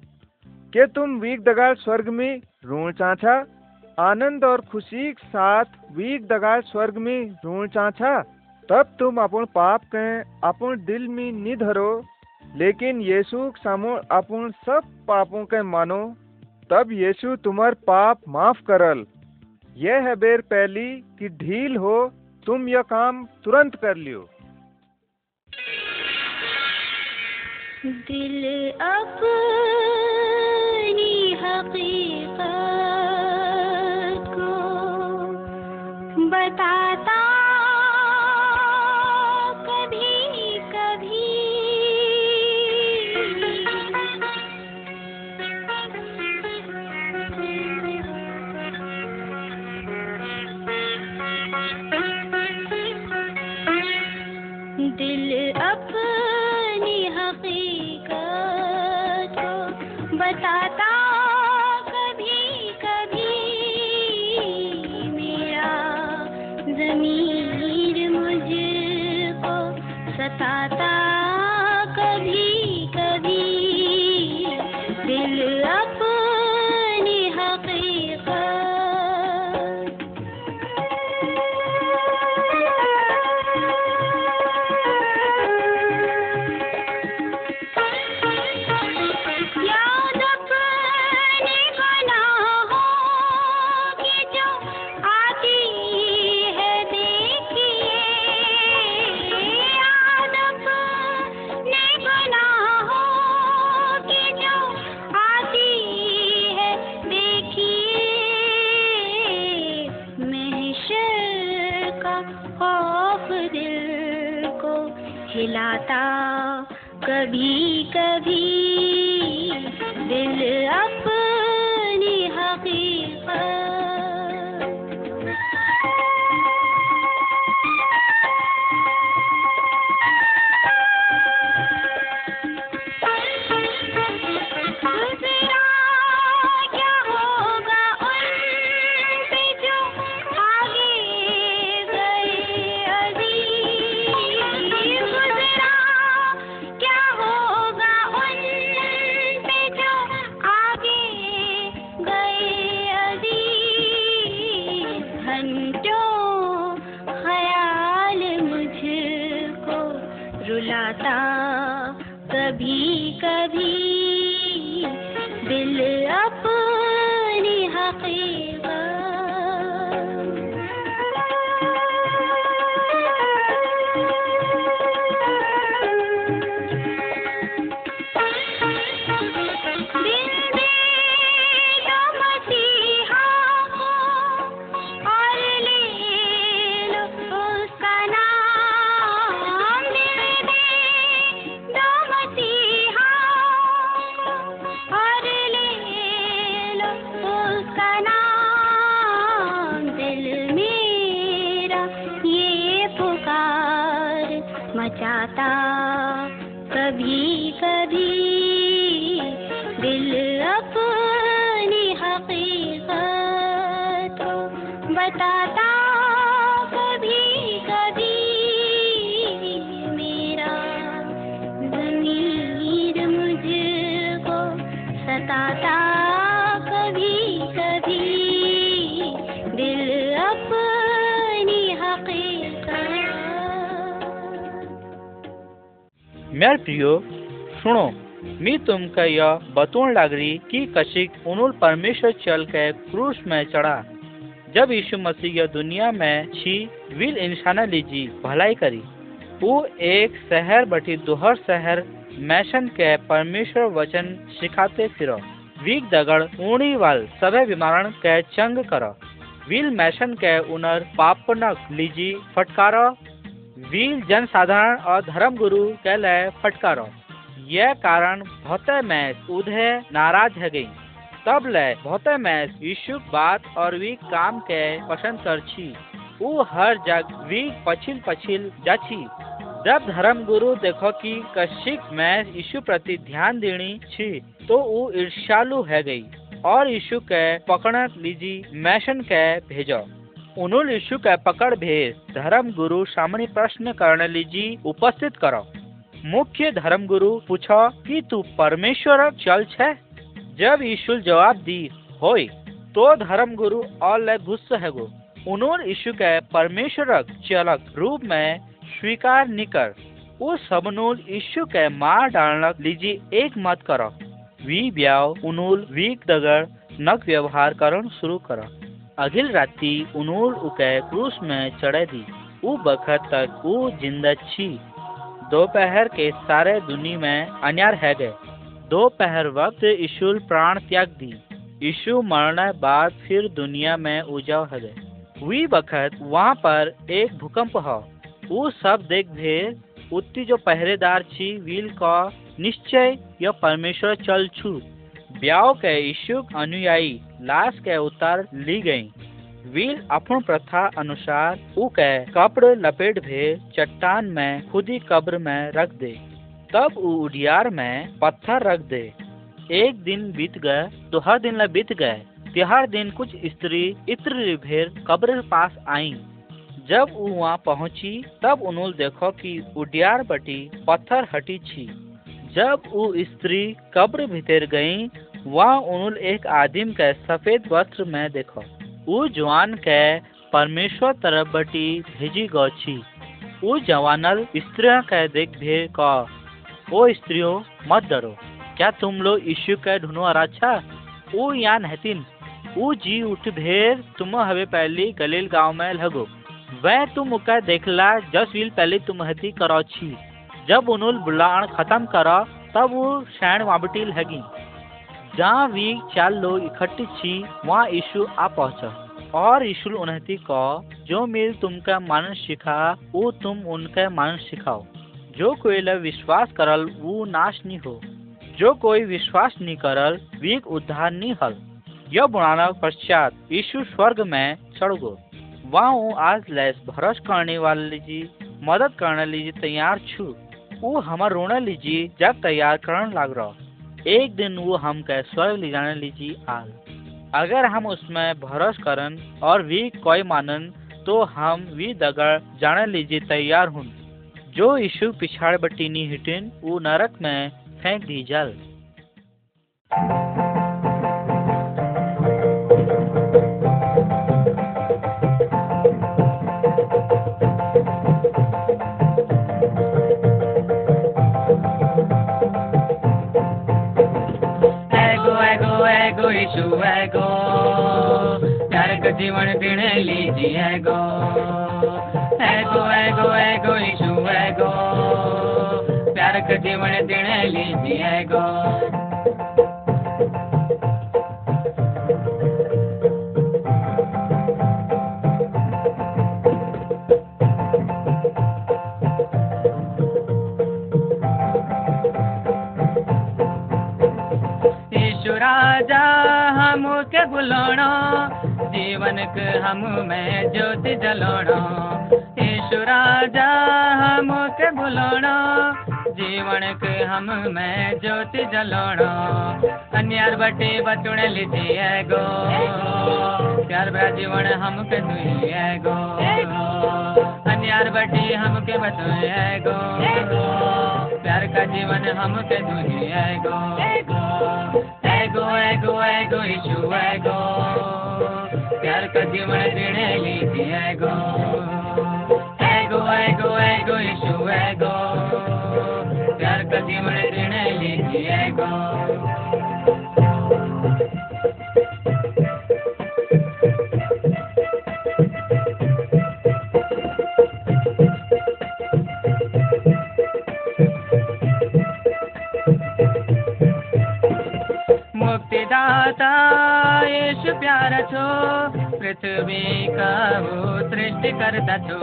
के तुम वीक दगाल स्वर्ग में ऋण चाचा आनंद और खुशी के साथ वीक दगाल स्वर्ग में ऋण चाचा तब तुम अपन पाप के अपन दिल में नहीं धरो लेकिन यीशु के सामो अपन सब पापों के मानो। तब यीशु तुम्हार पाप माफ़ करल। यह है बेर पहली कि ढील हो तुम यह काम तुरंत कर लियो। दिल अपनी हकीकत यह बतून लागरी कि कशिक उनुल परमेश्वर चल के क्रूस में चढ़ा। जब यीशु मसीह यह दुनिया में छी, विल इंसाना लीजी भलाई करी। वो एक शहर बटी दोहर शहर मैशन के परमेश्वर वचन सिखाते फिरो। वीक दगड़ ऊणी वाल सभे बीमारण के चंग करो। विल मैशन के उनर पापनक लीजी फटकारो। वील जन साधारण और धर्म गुरु के लिए फटकारो। यह कारण बहुत मैच उधे नाराज़ है गई। तब ले बहुत मैच यीशु बात और वी काम के पसंद कर छी। वो हर जग वी पछिल पछिल जाची। जब धर्म गुरु देखो कि कशिक में यीशु प्रति ध्यान देनी छी तो वो ईर्ष्यालु है गई और यीशु के पकड़ लीजी मैशन के भेजो। उन्होंने यीशु के पकड़ भेज धर्म गुरु सामने प्रश्न करने लीजी, उपस्थित करो। मुख्य धर्म गुरु पूछो, कि तू परमेश्वर चल छे? जब यीशु जवाब दी, होय तो धर्म गुरु और ले गुस्सा है गो उन्होंने यीशु के परमेश्वर चलक रूप में स्वीकार नहीं कर। वो सबनूल यीशु के मार डालना लीजिए एक मत करो। वी ब्याव, उनूल, वीक दगड़ नक व्यवहार करण शुरू करो। अगिल राती उनूल उके क्रूस में चढ़े दी। उ बखत तक उ ज़िंदा छी। दोपहर के सारे दुनी में अन्यार है गए। दोपहर वक्त यीशु प्राण त्याग दी। यीशु मरने बाद फिर दुनिया में उजाव है गए। हुई बखत वहाँ पर एक भूकंप हो। वो सब देख भेद उत्ती जो पहरेदार छी, वील का निश्चय यह परमेश्वर चल छू। ब्याह के इच्छुक अनुयायी, लाश के उतार ली गई। वील अपन प्रथा अनुसार ऊ के कपड़ लपेट भे, चट्टान में, खुदी कब्र में रख दे। तब उडियार में पत्थर रख दे। एक दिन बीत गए तो हर दिन ला बीत गए। त्योहार दिन कुछ स्त्री इत्र भेर कब्र पास आई। जब वो वहाँ पहुँची, तब उन्होंने देखो कि उडियार बटी पत्थर हटी छी। जब वो स्त्री कब्र भीतर गई, वहाँ उन्होंने एक आदिम के सफ़ेद वस्त्र में देखो। वो जवान के परमेश्वर तरफ़ बटी भेजी गौ छी जवानल स्त्रियों के देख भे का। ओ स्त्रियों, मत डरो। क्या तुम लोग यीशु के ढूंढो अच्छा वो यहाँ नहतीन वो जी उठ भेर तुम हवे पहली गलील गाँव में लगो। वह तुम उका देखला जस वील पहले तुम हती करो छी जब उन्होंने बुलाण खत्म करा, तब वो शैन वाबटी लगी। जहाँ वी चार लोग इकट्ठी छी, वहाँ यीशु आ पहुँचा। और यीशु उन्हती को जो मिल तुमका मानस सिखा, वो तुम उनका मानस सिखाओ। जो कोई ल विश्वास करल, वो नाश नहीं हो। जो कोई विश्वास नहीं करल, वीक उद्धार नहीं हल। यह बुढ़ाना पश्चात यीशु स्वर्ग में चढ़ गो। वहाँ वो आज लैस भरोस करने वाले लीजी मदद करने लीजी तैयार छू। वो हमार रोने लीजी जब तैयार करने लग रहा। एक दिन वो हम कह स्वर्ग ले जाने लीजी आल अगर हम उसमें भरोस करन और वी कोई मानन तो हम वी दगड़ जाने लीजिए तैयार हूँ जो यीशु पिछाड़ बटीनी हिटिन, वो नरक में फेंक दी जल। यीशु गो प्यार जीवन दिन लीजिए गो एगो एगो एगो यीशु एगो प्यार का जीवन दिन लीजिए एगो जीवन के हम में ज्योति जलाना यीशु राजा हम के बुलाना जीवन के हम में ज्योति जलाना अन्यार बटे बचुण लीजिए गो। प्यार भरा जीवन हम के दुनिया गो। अन्यार बटे हम के बचुए गो। प्यार का जीवन हम के दुनिया गो। एगो एगो एगो यीशु एगो प्यार का जीवन ऋण लीजिए एगो एगो एगो एगो यीशु एगो प्यार का जीवन ऋण लीजिए यीशु प्यारा छो, पृथ्वी का वो सृष्टि करता छो।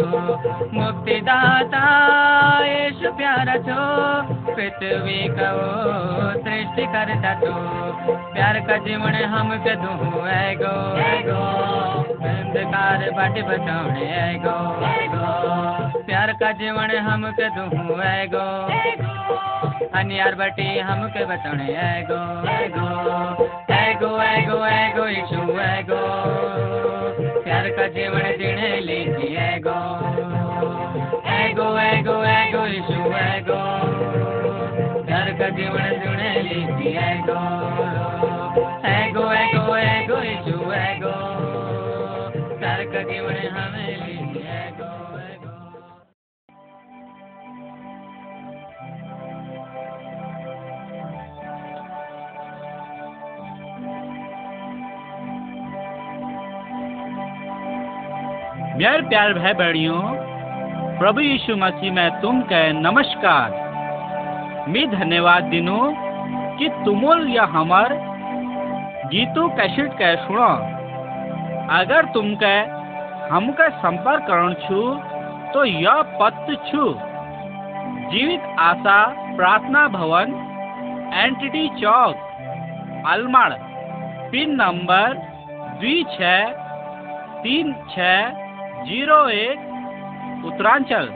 मुक्तिदाता यीशु प्यारा छो, पृथ्वी का वो सृष्टि करता छो। प्यार का जीवन हम के दूँ एगो एगो अंधकार बाट बचाने एगो एगो प्यार का जीवन हम के दूँ एगो अनियार बटी हमके बचने एगो एगो एगो एगो एगो यीशु एगो। प्यार का जीवन जीने लीजिए, एगो। एगो एगो एगो यीशु एगो। प्यार का जीवन जीने लीजिए, एगो। एगो एगो एगो यीशु एगो। प्यार का जीवन हमें मेरे प्यार भाई बहनियों प्रभु यीशु मसीह, में तुम के नमस्कार। मैं धन्यवाद दिनो कि तुमोल या हमार गीतों कैसेट के सुनो। अगर तुम के हमका संपर्क करण छु तो यह पत्र छु। जीवित आशा प्रार्थना भवन, एंटिटी चौक, अलमड़, पिन नंबर दुई छ तीन छः ज़ीरो एक उत्तरांचल।